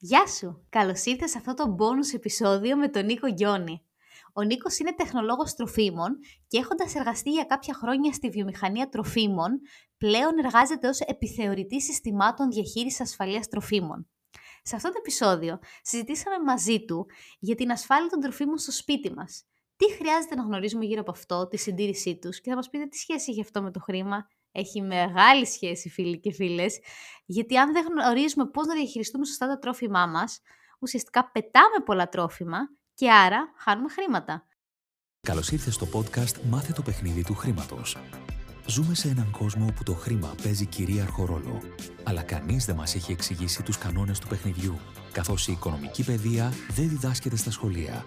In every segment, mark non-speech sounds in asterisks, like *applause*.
Γεια σου! Καλώς ήρθες σε αυτό το bonus επεισόδιο με τον Νίκο Γιόνι. Ο Νίκος είναι τεχνολόγος τροφίμων και έχοντας εργαστεί για κάποια χρόνια στη βιομηχανία τροφίμων, πλέον εργάζεται ως επιθεωρητής συστημάτων διαχείρισης ασφαλείας τροφίμων. Σε αυτό το επεισόδιο συζητήσαμε μαζί του για την ασφάλεια των τροφίμων στο σπίτι μας. Τι χρειάζεται να γνωρίζουμε γύρω από αυτό, τη συντήρησή τους και θα μας πείτε τι σχέση έχει αυτό με το χρήμα έχει μεγάλη σχέση φίλοι και φίλες, γιατί αν δεν γνωρίζουμε πώς να διαχειριστούμε σωστά τα τρόφιμά μας, ουσιαστικά πετάμε πολλά τρόφιμα και άρα χάνουμε χρήματα. Καλώς ήρθες στο podcast «Μάθε το παιχνίδι του χρήματος». Ζούμε σε έναν κόσμο όπου το χρήμα παίζει κυρίαρχο ρόλο, αλλά κανείς δεν μας έχει εξηγήσει τους κανόνες του παιχνιδιού, καθώς η οικονομική παιδεία δεν διδάσκεται στα σχολεία.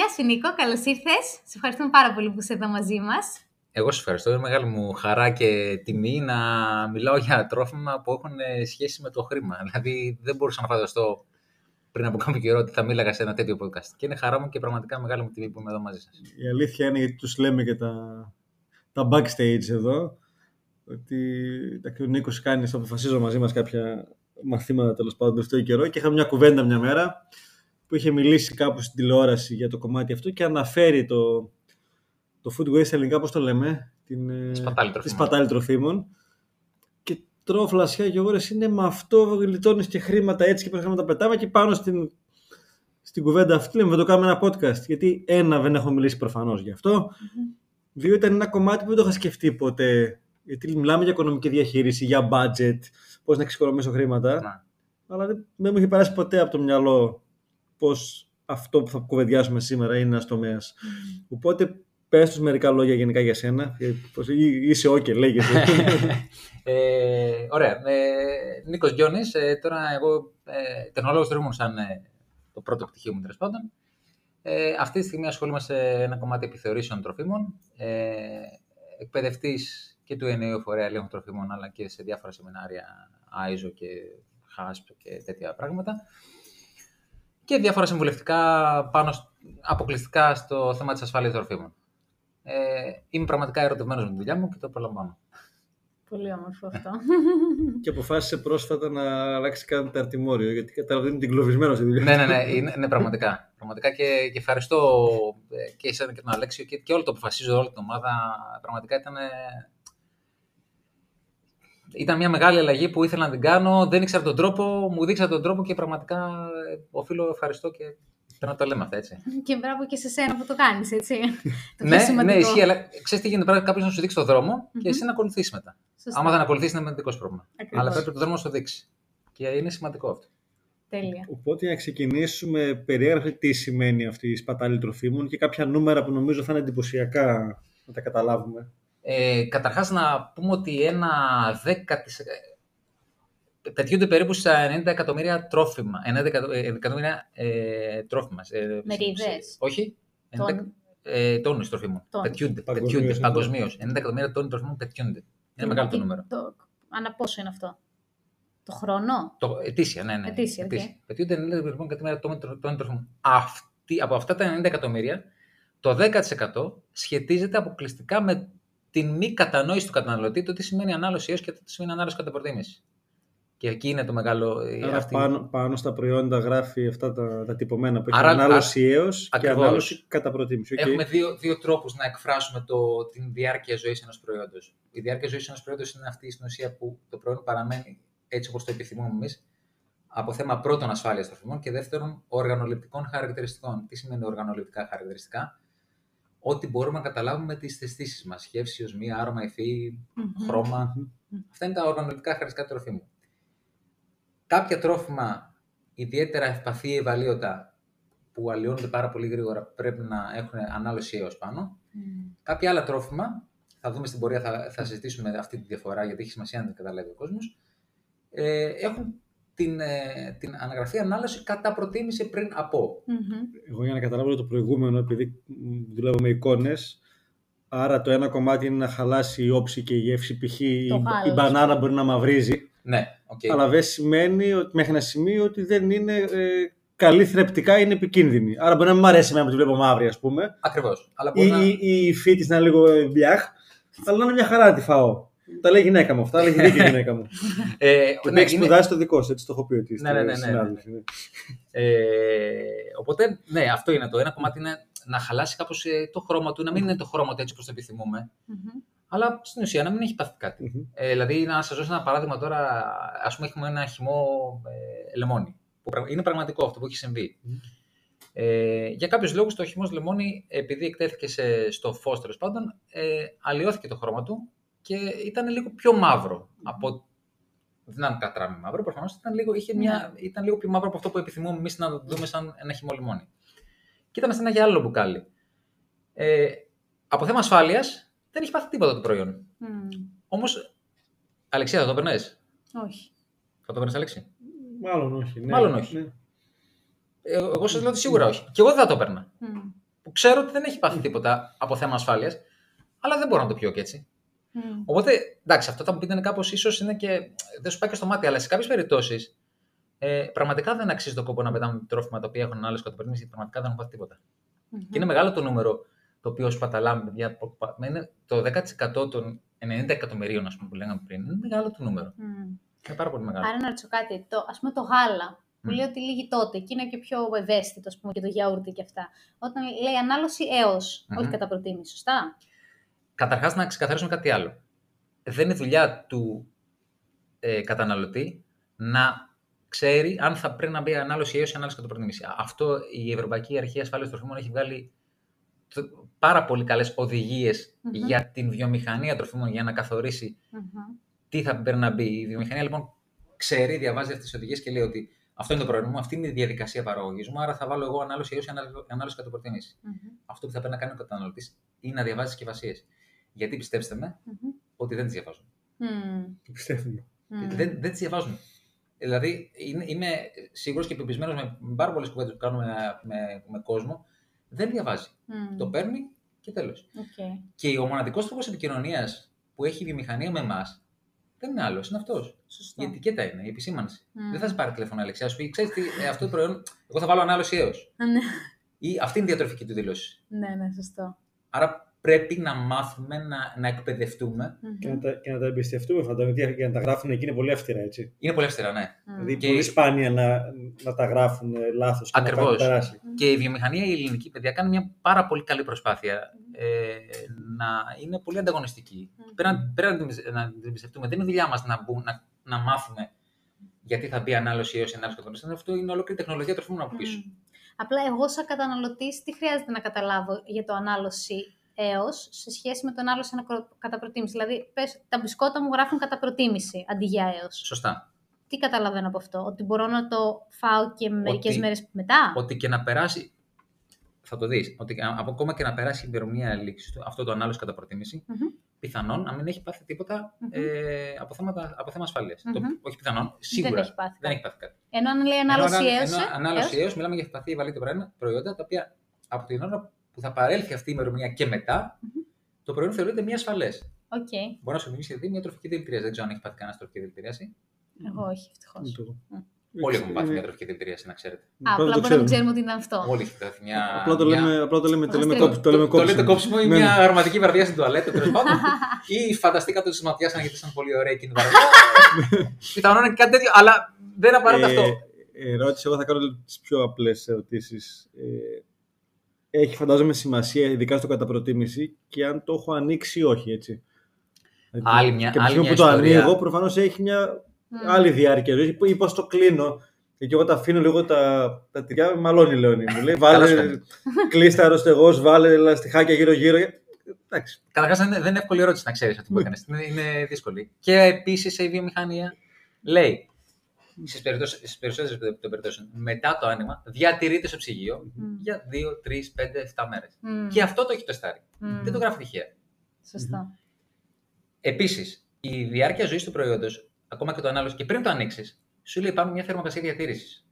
Γεια σου Νίκο, καλώς ήρθες. Σε ευχαριστούμε πάρα πολύ που είσαι εδώ μαζί μας. Εγώ σα ευχαριστώ. Είναι μεγάλη μου χαρά και τιμή να μιλάω για τρόφιμα που έχουν σχέση με το χρήμα. Δηλαδή, δεν μπορούσα να φανταστώ πριν από κάποιο καιρό ότι θα μίλαγα σε ένα τέτοιο podcast. Και είναι χαρά μου και πραγματικά μεγάλη μου τιμή που είμαι εδώ μαζί σας. Η αλήθεια είναι γιατί τους λέμε και τα, τα backstage εδώ. Ότι ο Νίκος κάνει, θα αποφασίζω μαζί μας κάποια μαθήματα τέλος πάντων το τελευταίο καιρό και είχαμε μια κουβέντα μια μέρα που είχε μιλήσει κάπου στην τηλεόραση για το κομμάτι αυτό και αναφέρει το, το food waste ελληνικά, πώς το λέμε, την ε, σπατάλη τροφίμων. σπατάλη τροφίμων. Και τρώω φλασιά και ώρες είναι με αυτό γλιτώνεις και χρήματα έτσι και πρέπει να τα πετάμε και πάνω στην, στην κουβέντα αυτή λέμε, δεν το κάνουμε ένα podcast. Γιατί ένα δεν έχω μιλήσει προφανώς γι' αυτό. Mm-hmm. Δύο ήταν ένα κομμάτι που δεν το είχα σκεφτεί ποτέ. Γιατί μιλάμε για οικονομική διαχείριση, για budget, πώς να εξοικονομήσω χρήματα. Να. Αλλά δεν, δεν μου είχε περάσει ποτέ από το μυαλό πώς αυτό που θα κουβεντιάσουμε σήμερα είναι ένας τομέας. Mm. Οπότε πες τους μερικά λόγια γενικά για σένα. Είσαι ok, λέγεσαι. *laughs* ε, ωραία. Ε, Νίκος Γιώνης. Ε, τώρα εγώ ε, τεχνολόγος τροφίμων σαν ε, το πρώτο πτυχίο μου τέλος πάντων. Ε, αυτή τη στιγμή ασχολούμαι σε ένα κομμάτι επιθεωρήσεων τροφίμων. Ε, εκπαιδευτής και του ενέου φορέα ελέγχου τροφίμων αλλά και σε διάφορα σεμινάρια ISO και HASP και τέτοια πράγματα και διάφορα συμβουλευτικά πάνω αποκλειστικά στο θέμα της ασφάλειας τροφίμων. Ε, είμαι πραγματικά ερωτευμένος με τη δουλειά μου και το προλαμβάνω. Πολύ όμορφο αυτό. *laughs* και αποφάσισε πρόσφατα να αλλάξει καν αρτιμόριο, γιατί καταλαβαίνει την κλωβισμένο στη δουλειά. ναι, ναι, ναι, είναι, ναι, πραγματικά. πραγματικά και, και ευχαριστώ ε, και εσένα και τον Αλέξιο και, και όλο το αποφασίζω, όλη την ομάδα. Πραγματικά ήταν ήταν μια μεγάλη αλλαγή που ήθελα να την κάνω. Δεν ήξερα τον τρόπο, μου δείξατε τον τρόπο και πραγματικά ε, οφείλω ευχαριστώ και πρέπει να το λέμε αυτά έτσι. *laughs* Και μπράβο και σε σένα που το κάνεις, έτσι. *laughs* ναι, ναι, ισχύει, αλλά ξέρεις τι γίνεται. Πρέπει κάποιος να σου δείξει τον δρόμο και εσύ να ακολουθήσει μετά. Σωστά. Άμα δεν ακολουθήσει, είναι δικό πρόβλημα. Ακριβώς. Αλλά πρέπει τον δρόμο να σου δείξει. Και είναι σημαντικό αυτό. Τέλεια. Οπότε να ξεκινήσουμε, περιέγραφε τι σημαίνει αυτή η σπατάλη τροφίμων και κάποια νούμερα που νομίζω θα είναι εντυπωσιακά να τα καταλάβουμε. Ε, καταρχάς να πούμε ότι ένα 10% πετιούνται περίπου στα 90 εκατομμύρια τρόφιμα. 90 εκατομμύρια ε, τρόφιμα. Ε, Μερίδες. Όχι. Τόν. Ε, τόνους τροφίμων. Πετιούνται, πετιούνται παγκοσμίως. 90 εκατομμύρια τόνοι τροφίμων πετιούνται. Είναι μεγάλο το νούμερο. Το, ανά πόσο είναι αυτό; Το χρόνο; Το, ετήσια, ναι. ναι. Ετήσια, ετήσια. Okay. Πετιούνται 90 εκατομμύρια τόνοι τροφίμων. από αυτά τα 90 εκατομμύρια, το 10% σχετίζεται αποκλειστικά με την μη κατανόηση του καταναλωτή το τι σημαίνει ανάλωση έως και το τι σημαίνει ανάλωση κατά προτίμηση. Και εκεί είναι το μεγάλο. Άρα αυτή... πάνω, πάνω στα προϊόντα γράφει αυτά τα, τα τυπωμένα που έχει ανάλωση έως και ανάλωση κατά προτίμηση. Okay. Έχουμε δύο, δύο τρόπους να εκφράσουμε το, την διάρκεια ζωής ενός προϊόντος. Η διάρκεια ζωής ενός προϊόντος είναι αυτή στην ουσία που το προϊόν παραμένει έτσι όπως το επιθυμούμε εμείς, από θέμα πρώτον ασφάλειας τροφιμών και δεύτερον οργανοληπτικών χαρακτηριστικών. Τι σημαίνει οργανοληπτικά χαρακτηριστικά, ό,τι μπορούμε να καταλάβουμε τις αισθήσει μας. Γεύση, οσμή, άρωμα, υφή, χρώμα. Αυτά είναι τα οργανωτικά χαρακτηριστικά του τροφίμου. Κάποια τρόφιμα ιδιαίτερα ευπαθή ευαλείωτα που αλλοιώνονται πάρα πολύ γρήγορα πρέπει να έχουν ανάλωση έως πάνω. Κάποια άλλα τρόφιμα, θα δούμε στην πορεία, θα, θα συζητήσουμε αυτή τη διαφορά γιατί έχει σημασία να την καταλάβει ο κόσμος, ε, έχουν την, ε, την αναγραφή ανάλυση κατά προτίμηση πριν από. Μμμ. Εγώ για να καταλάβω το προηγούμενο, επειδή μ, δουλεύω με εικόνες, άρα το ένα κομμάτι είναι να χαλάσει η όψη και η γεύση, π.χ. η, γάλα, η μπανάνα μπορεί να μαυρίζει, Ναι, οκ. αλλά δεν σημαίνει ότι, μέχρι ένα σημείο ότι δεν είναι ε, καλή θρεπτικά, είναι επικίνδυνη. Άρα μπορεί να μην μ' αρέσει εμένα που τη βλέπω μαύρη, ας πούμε, Ακριβώς. Αλλά ή μπορεί να... η, η υφή της να είναι λίγο ε, μπλιάχ, αλλά να είναι μια χαρά να τη φάω. Τα λέει η γυναίκα μου αυτά, λέει δίκιο η *laughs* γυναίκα μου. Ε, Και ναι, με έχει είναι- σπουδάσει το δικό σου, έτσι το έχω πει ότι είστε Ναι, ναι, ναι, ναι, συνάδελφοι, ναι. Ε, οπότε, ναι, αυτό είναι το ένα κομμάτι είναι να χαλάσει κάπως το χρώμα του, να μην είναι το χρώμα του έτσι όπως το επιθυμούμε, Μμμ. αλλά στην ουσία να μην έχει πάθει κάτι. Μμμ. Ε, δηλαδή, να σας δώσω ένα παράδειγμα τώρα, ας πούμε, έχουμε ένα χυμό ε, λεμόνι. Που πραγ- είναι πραγματικό αυτό που έχει συμβεί. Μμ. Ε, για κάποιους λόγους το χυμός λεμόνι, επειδή εκτέθηκε σε, στο φως τέλος πάντων, ε, αλλοιώθηκε το χρώμα του και ήταν λίγο πιο μαύρο από. Δεν ήταν κατράμι μαύρο, προφανώς ήταν, λίγο, είχε μια, ήταν λίγο πιο μαύρο από αυτό που επιθυμούμε εμείς να το δούμε σαν ένα χυμό λεμόνι. Και ήταν σε ένα γυάλινο μπουκάλι. Ε, από θέμα ασφάλειας δεν έχει πάθει τίποτα το προϊόν. Μμμ. Όμως, Αλεξία, θα το περνάει. Όχι. Θα το περνάει, Αλέξη; Μάλλον όχι. Ναι. Μάλλον όχι. Ναι. Ε, εγώ σας λέω ότι σίγουρα όχι. Και εγώ δεν θα το έπαιρνα. Μμμ. Που ξέρω ότι δεν έχει πάθει τίποτα από θέμα ασφάλειας, αλλά δεν μπορώ να το πιω και έτσι. Μμμ. Οπότε, εντάξει, αυτό θα μου πείτε είναι κάπως ίσως είναι και. Δεν σου πάει και στο μάτι, αλλά σε κάποιες περιπτώσεις ε, πραγματικά δεν αξίζει το κόπο να πετάμε τρόφιμα τα οποία έχουν ανάλυση κατά γιατί πραγματικά δεν έχουν πάθει τίποτα. Μμμ. Και είναι μεγάλο το νούμερο το οποίο σπαταλάμε, παιδιά. που- που- Είναι το 10% των 90 εκατομμυρίων, ας πούμε, που λέγαμε πριν. Είναι μεγάλο το νούμερο. Μμμ. Είναι πάρα πολύ μεγάλο. Άρα να ρωτήσω κάτι. Το, ας πούμε το γάλα που Μμ. λέει ότι λύγει τότε και είναι και πιο ευαίσθητο ας πούμε, και το γιαούρτι και αυτά. Όταν λέει ανάλωση έως, Μμμ. όχι κατά προτίμηση, σωστά; Καταρχάς, να ξεκαθαρίσουμε κάτι άλλο. Δεν είναι δουλειά του ε, καταναλωτή να ξέρει αν θα πρέπει να μπει ανάλωση έως ή ανάλωση κατά προτίμηση. Αυτό η Ευρωπαϊκή Αρχή Ασφάλειας Τροφίμων έχει βγάλει το- πάρα πολύ καλές οδηγίες Μμμ. για την βιομηχανία τροφίμων για να καθορίσει Μμμ. τι θα πρέπει να μπει. Η βιομηχανία λοιπόν ξέρει, διαβάζει αυτές τις οδηγίες και λέει ότι αυτό είναι το πρόβλημα μου, αυτή είναι η διαδικασία παραγωγής μου, άρα θα βάλω εγώ ανάλωση έως ή ανάλωση- ανάλωση κατά προτίμηση. Μμμ. Αυτό που θα πρέπει να κάνει ο καταναλωτής είναι να διαβάζει συσκευασίες. Γιατί πιστέψτε με Μμμ. ότι δεν τις διαβάζουν. Μμμ. Το πιστεύουμε. Μμμ. Δεν, δεν τις διαβάζουν. Δηλαδή, είναι, είμαι σίγουρος και πεπεισμένος με με πάρα πολλές κουβέντες που κάνουμε με, με, με κόσμο, δεν διαβάζει. Μμμ. Το παίρνει και τέλος. Οκ. Και ο μοναδικός τρόπος επικοινωνίας που έχει η βιομηχανία με εμάς δεν είναι άλλος, είναι αυτός. Σωστό. Η ετικέτα είναι, η επισήμανση. Μμ. Δεν θα σε πάρει τηλέφωνο, Αλεξία, σου πει: Ξέρεις τι, ε, αυτό το προϊόν, εγώ θα βάλω ανάλωση έως. Ναι, Ή αυτή είναι η διατροφική του δήλωση. ναι, ναι, σωστό. Άρα πρέπει να μάθουμε να, να εκπαιδευτούμε. Μμμ. Και να, τα, και να τα εμπιστευτούμε φαντάζομαι, γιατί για να τα γράφουν εκεί είναι πολύ αυστηρά, έτσι. Είναι πολύ αυστηρά, ναι. Μμμ. Δηλαδή Και- πολύ σπάνια να, να τα γράφουν ε, λάθος και Ακριβώς. να τα περάσει. Και η βιομηχανία η ελληνική, παιδιά, κάνει μια πάρα πολύ καλή προσπάθεια ε, να είναι πολύ ανταγωνιστική. Μμμ. Πρέπει, να, πρέπει να την- να την εμπιστευτούμε. Δεν είναι δουλειά μας να, μπου- να, να μάθουμε γιατί θα μπει ανάλωση έως ανάλωση κατανάλωση. Αυτό είναι ολόκληρη τεχνολογία τροφίμων από πίσω. Μμμ. Απλά εγώ σαν καταναλωτής τι χρειάζεται να καταλάβω για το ανάλωση έως σε σχέση με το ανάλωση ανα- κατά προτίμηση. Δηλαδή, πες, τα μπισκότα μου γράφουν κατά προτίμηση αντί για έως. Σωστά. Τι καταλαβαίνω από αυτό, ότι μπορώ να το φάω και μερικές Ότι- μέρες μετά; Ότι και να περάσει. Θα το δεις. Ότι και- από ακόμα και να περάσει η ημερομηνία λήξης του, αυτό το ανάλωση κατά προτίμηση, Μμμ. πιθανόν να μην έχει πάθει τίποτα Μμμ. ε, από, θέματα, από θέμα ασφαλείας. Μμμ. Όχι πιθανόν, σίγουρα Δεν έχει πάθει. δεν έχει πάθει κάτι. Ενώ αν λέει Ενώ ανάλωση ανα- έως, ενώ ε, ανάλωση έως, έως, μιλάμε για ευπαθή βαλή προϊόντα, τα οποία από την ώρα που θα παρέλθει αυτή η ημερομηνία και μετά, Μμμ. το προϊόν θεωρείται μη ασφαλές. Οκ, Μπορεί να σου δημιουργήσει δηλαδή μια τροφική δηλητηρίαση. Δεν ξέρω αν έχει πάθει κανένα τροφική δηλητηρίαση. εγώ όχι, ευτυχώς. Ούτε εγώ. Μμ. Όλοι έχουν πάθει Είναι- μια τροφική δηλητηρίαση, να ξέρετε. Α, Απλά απλά δεν το μπορεί να μην ξέρουμε. ξέρουμε ότι είναι αυτό. Όλοι έχετε πάθει μια. Απλά το μια- λέμε, απλά το λέμε, το λέμε, Αστείο. κόψ- το λέμε το λέτε κόψιμο. κόψιμο ή Ναι, μια ναι. αρωματική βαρδιά στην τουαλέτα τέλος πάντων. *laughs* ή φανταστήκατε ότι σα ματιάσαν γιατί ήταν πολύ ωραία εκείνη η βαρδιά. *laughs* Πιθανόν είναι κάτι τέτοιο, αλλά δεν απαραίτητα αυτό. Ε, ερώτηση, εγώ θα κάνω τις πιο απλές ερωτήσεις. Ε, έχει φαντάζομαι σημασία, ειδικά στο κατά προτίμηση, και αν το έχω ανοίξει ή όχι, έτσι. Δηλαδή, Άλλη μια- και από τη άλλη στιγμή μια που το ιστορία. ανοίγω, προφανώς έχει μια Μμ. άλλη διάρκεια ζωής. Ή πώς το κλείνω. Και εγώ τα αφήνω λίγο τα, τα τυριά, μαλώνει η Λέωνη μου. Λέει, Καλώς βάλε κάνεις. κλείστα αεροστεγός, βάλε λαστιχάκια γύρω-γύρω. Εντάξει. Καταρχάς, δεν είναι εύκολη ερώτηση να ξέρεις αυτή που έκανες. Είναι, είναι δύσκολη. Και επίσης η βιομηχανία λέει στις περισσότερες των περιπτώσεων μετά το άνοιγμα διατηρείται στο ψυγείο Μμ. για 2, 3, 5, 7 μέρες. Μμ. Και αυτό το έχει τεστάρει. Μμ. Δεν το γράφει τυχαία. Σωστό. Επίσης, η διάρκεια ζωής του προϊόντος, ακόμα και το ανάλογο και πριν το ανοίξεις, σου λέει πάνω μια θερμοκρασία διατήρησης.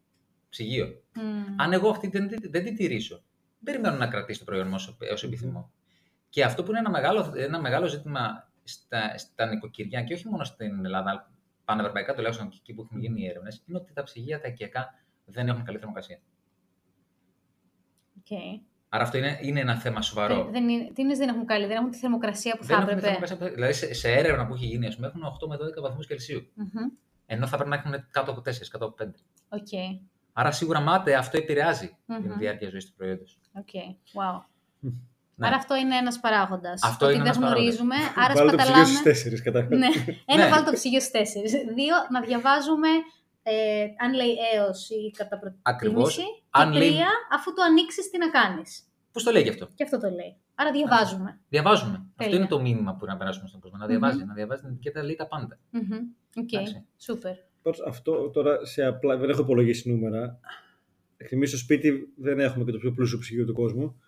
Ψυγείο. Μμ. Αν εγώ αυτή δεν, δεν την τηρήσω, δεν περιμένω να κρατήσει το προϊόν μου όσο επιθυμώ. Και αυτό που είναι ένα μεγάλο, ένα μεγάλο ζήτημα στα, στα νοικοκυριά και όχι μόνο στην Ελλάδα, αλλά πανευρωπαϊκά τουλάχιστον και εκεί που έχουν γίνει οι έρευνες, είναι ότι τα ψυγεία τα οικιακά δεν έχουν καλή θερμοκρασία. Οκ. Άρα αυτό είναι, είναι ένα θέμα σοβαρό. Δεν, δεν είναι, τι είναι δεν έχουν καλή, δεν έχουν τη θερμοκρασία που θα δεν έχουν έπρεπε. θερμοκρασία. που- Δηλαδή σε, σε έρευνα που έχει γίνει, ας πούμε, έχουν 8 με 12 βαθμούς Κελσίου. Μμμ. Ενώ θα πρέπει να έχουν κάτω από 4, κάτω από 5. Οκ. Άρα σίγουρα μάται αυτό επηρεάζει Μμμ. την διάρκεια ζωής του προϊόντος. OK. Wow. Ναι. Άρα αυτό είναι ένας παράγοντας. Αυτό ότι είναι δεν ένας παράγοντας. γνωρίζουμε, άρα Βάλε το ψυγείο σπαταλάμε. στους τέσσερις κατά. ναι, *laughs* ένα Ναι. βάλω το ψυγείο στις 4. Δύο, να διαβάζουμε ε, αν λέει έως ή κατά Ακριβώς. προτίμηση. Αν και λέει- τρία, αφού το ανοίξεις, τι να κάνεις. Πώς το λέει και αυτό; Και αυτό το λέει. Άρα διαβάζουμε. Διαβάζουμε. Αυτό Τέλεια. είναι το μήνυμα που να περάσουμε στον κόσμο. Να διαβάζει. Να διαβάζει την ετικέτα, λέει τα πάντα. Μμμ. Οκ. Εντάξει. Σούπερ. Πώς Αυτό τώρα σε απλά, δεν έχω υπολογίσει νούμερα. Εμείς στο σπίτι δεν έχουμε και το πιο πλούσιο ψυγείο του κόσμου.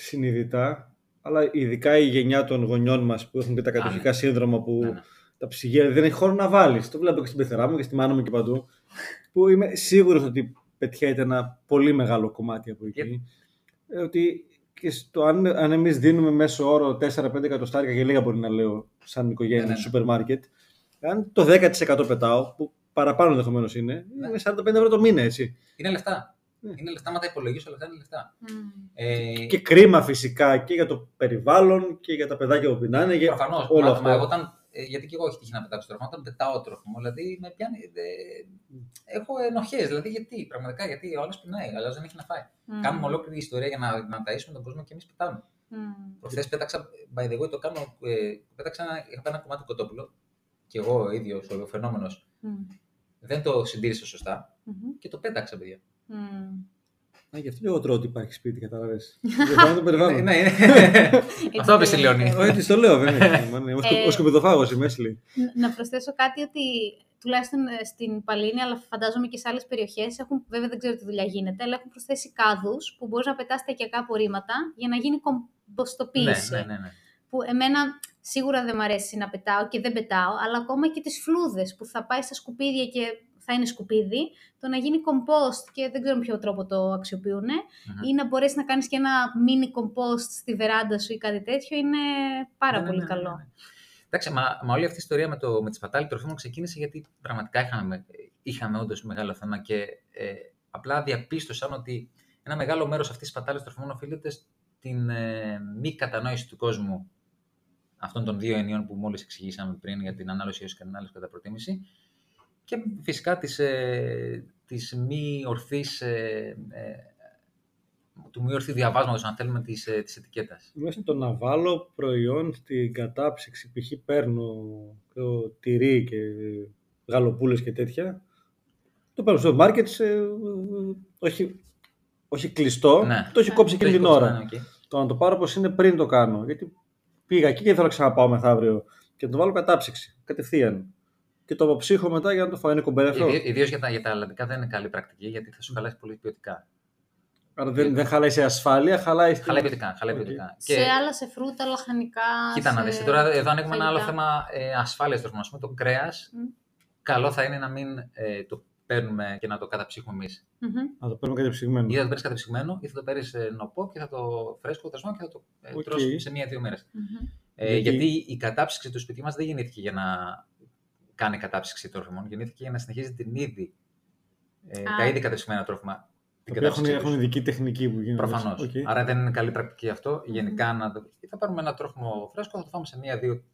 Συνειδητά. Αλλά ειδικά η γενιά των γονιών μας που έχουν και τα κατοχικά σύνδρομα που Ναι, ναι. τα ψυγεία δεν έχει χώρο να βάλεις. Το βλέπω και στην πεθερά μου και στη μάνα μου και παντού. Που είμαι σίγουρος ότι πετυχαίνεται ένα πολύ μεγάλο κομμάτι από εκεί. Ε, Ότι και στο, αν, αν εμείς δίνουμε μέσο όρο 4-5 εκατοστάρικα και λίγα μπορεί να λέω σαν οικογένεια Ναι, ναι, στο ναι. σούπερ μάρκετ, αν το 10% πετάω, που παραπάνω ενδεχομένως είναι, Ναι. είναι 45 ευρώ το μήνα έτσι. Είναι λεφτά. Ναι. Είναι λεφτά, άμα τα υπολογίσω, όλα αυτά είναι λεφτά. Μμ. Ε, Και κρίμα φυσικά και για το περιβάλλον και για τα παιδάκια που πεινάνε. Για Προφανώς. όλο αυτό. Εγώ όταν, ε, γιατί και εγώ έχω τύχει να πετάξω τρόφιμο. Όταν πετάω τρόφιμο, δηλαδή με πιάνει. ε, έχω ενοχές. Δηλαδή γιατί, πραγματικά, γιατί ο άλλος πεινάει, ο άλλος δεν έχει να φάει. Μμ. Κάνουμε ολόκληρη ιστορία για να, να ταΐσουμε τον κόσμο και εμείς πετάμε. Μμ. Προχθές πέταξα, by the way, το κάνω. Ε, πέταξα ένα, είχα ένα κομμάτι κοτόπουλο και εγώ ίδιος ο φαινόμενος Μμ. δεν το συντήρησα σωστά Μμμ. και το πέταξα, παιδιά. Μμ. Α, γι' αυτό και εγώ τρώω ότι υπάρχει σπίτι, κατάλαβες. *laughs* Για το περιβάλλον. ναι, ναι. *laughs* Αυτό Έτσι είπε η Λεωνή. λέω. Όχι, της το λέω, δεν είναι. *laughs* Ε, Ο σκοπιδοφάγο είμαι, έτσι λέει. Ν- Να προσθέσω κάτι ότι τουλάχιστον ε, στην Παλίνη, αλλά φαντάζομαι και σε άλλες περιοχές, έχουν, βέβαια δεν ξέρω τι δουλειά γίνεται, αλλά έχουν προσθέσει κάδους που μπορείς να πετάς τα οικιακά απορρίμματα για να γίνει ναι, κομποστοποίηση. ναι, ναι, ναι. Που εμένα σίγουρα δεν μου αρέσει να πετάω και δεν πετάω, αλλά ακόμα και τις φλούδες που θα πάει στα σκουπίδια και θα είναι σκουπίδι, το να γίνει κομπόστ και δεν ξέρω με ποιο τρόπο το αξιοποιούν, Μμμ. ή να μπορέσεις να κάνεις και ένα mini κομπόστ στη βεράντα σου ή κάτι τέτοιο, είναι πάρα Ναι, ναι, πολύ ναι, ναι, καλό. ναι. Εντάξει, μα, μα όλη αυτή η ιστορία με, το, με τη σπατάλη τροφίμων ξεκίνησε γιατί πραγματικά είχαμε, είχαμε όντως μεγάλο θέμα και ε, απλά διαπίστωσαν ότι ένα μεγάλο μέρος αυτής της σπατάλης τροφίμων οφείλεται στην ε, μη κατανόηση του κόσμου αυτών των δύο ενιών που μόλις εξηγήσαμε πριν για την ανάλυση έως και την ανάλυση κατά προτίμηση και φυσικά της, ε, της μη ορθής, ε, ε, του μη ορθή διαβάσματος, αν θέλουμε, της, ε, της ετικέτας. Μέσα το να βάλω προϊόν στην κατάψυξη, π.χ. παίρνω το τυρί και γαλοπούλες και τέτοια, το παίρνω στο μάρκετ, σε, ε, όχι, όχι κλειστό, Ναι. το έχει κόψει εκείνη την Το έχει ώρα. κόψει, ναι, οκ. Το να το πάρω όπως είναι πριν το κάνω, γιατί πήγα εκεί και δεν θέλω να ξαναπάω μεθαύριο και να το βάλω κατάψυξη, κατευθείαν. Και το αποψύχω μετά για να το φάω. Είναι κουμπέρευτο. Ιδίως για τα, για τα αλλαντικά δεν είναι καλή πρακτική γιατί θα σου χαλάσει πολύ ποιοτικά. Άρα δεν, δεν χαλάει σε ασφάλεια, χαλάει στην... Χαλάει ποιοτικά. Χαλάει Οκ. ποιοτικά. Σε άλλα, σε φρούτα, λαχανικά. Κοίτα να σε δεις, τώρα εδώ ανοίγουμε ένα άλλο φαγητά. θέμα ε, ασφάλειας τροφίμων. Ας πούμε, το κρέας, Μμ. καλό θα είναι να μην ε, το παίρνουμε και να το καταψύχουμε εμείς. Μμμ. Να το παίρνουμε κατεψυγμένο. Ή θα το παίρνεις καταψυγμένο ή θα το παίρνεις ε, νωπό και θα το φρέσκο τρασμό και θα το ε, Οκ. τρως σε μία-δύο μέρες. Μμμ. Ε, Γιατί- γιατί η κατάψυξη του σπιτιού μας δεν γεννήθηκε για να κάνει κατάψυξη τρόφιμων, γεννήθηκε για να συνεχίζει την ήδη, ε, Α. τα ήδη κατεψυγμένα τρόφιμα. Την Τα οποία έχουν, κατάψυξή τους. έχουν ειδική τεχνική που γίνεται. Προφανώς. Οκ. Άρα δεν είναι καλή πρακτική αυτό. Γενικά να το... ή θα πάρουμε ένα τρόφιμο φρέσκο, θα το φάμε σε μία-δύο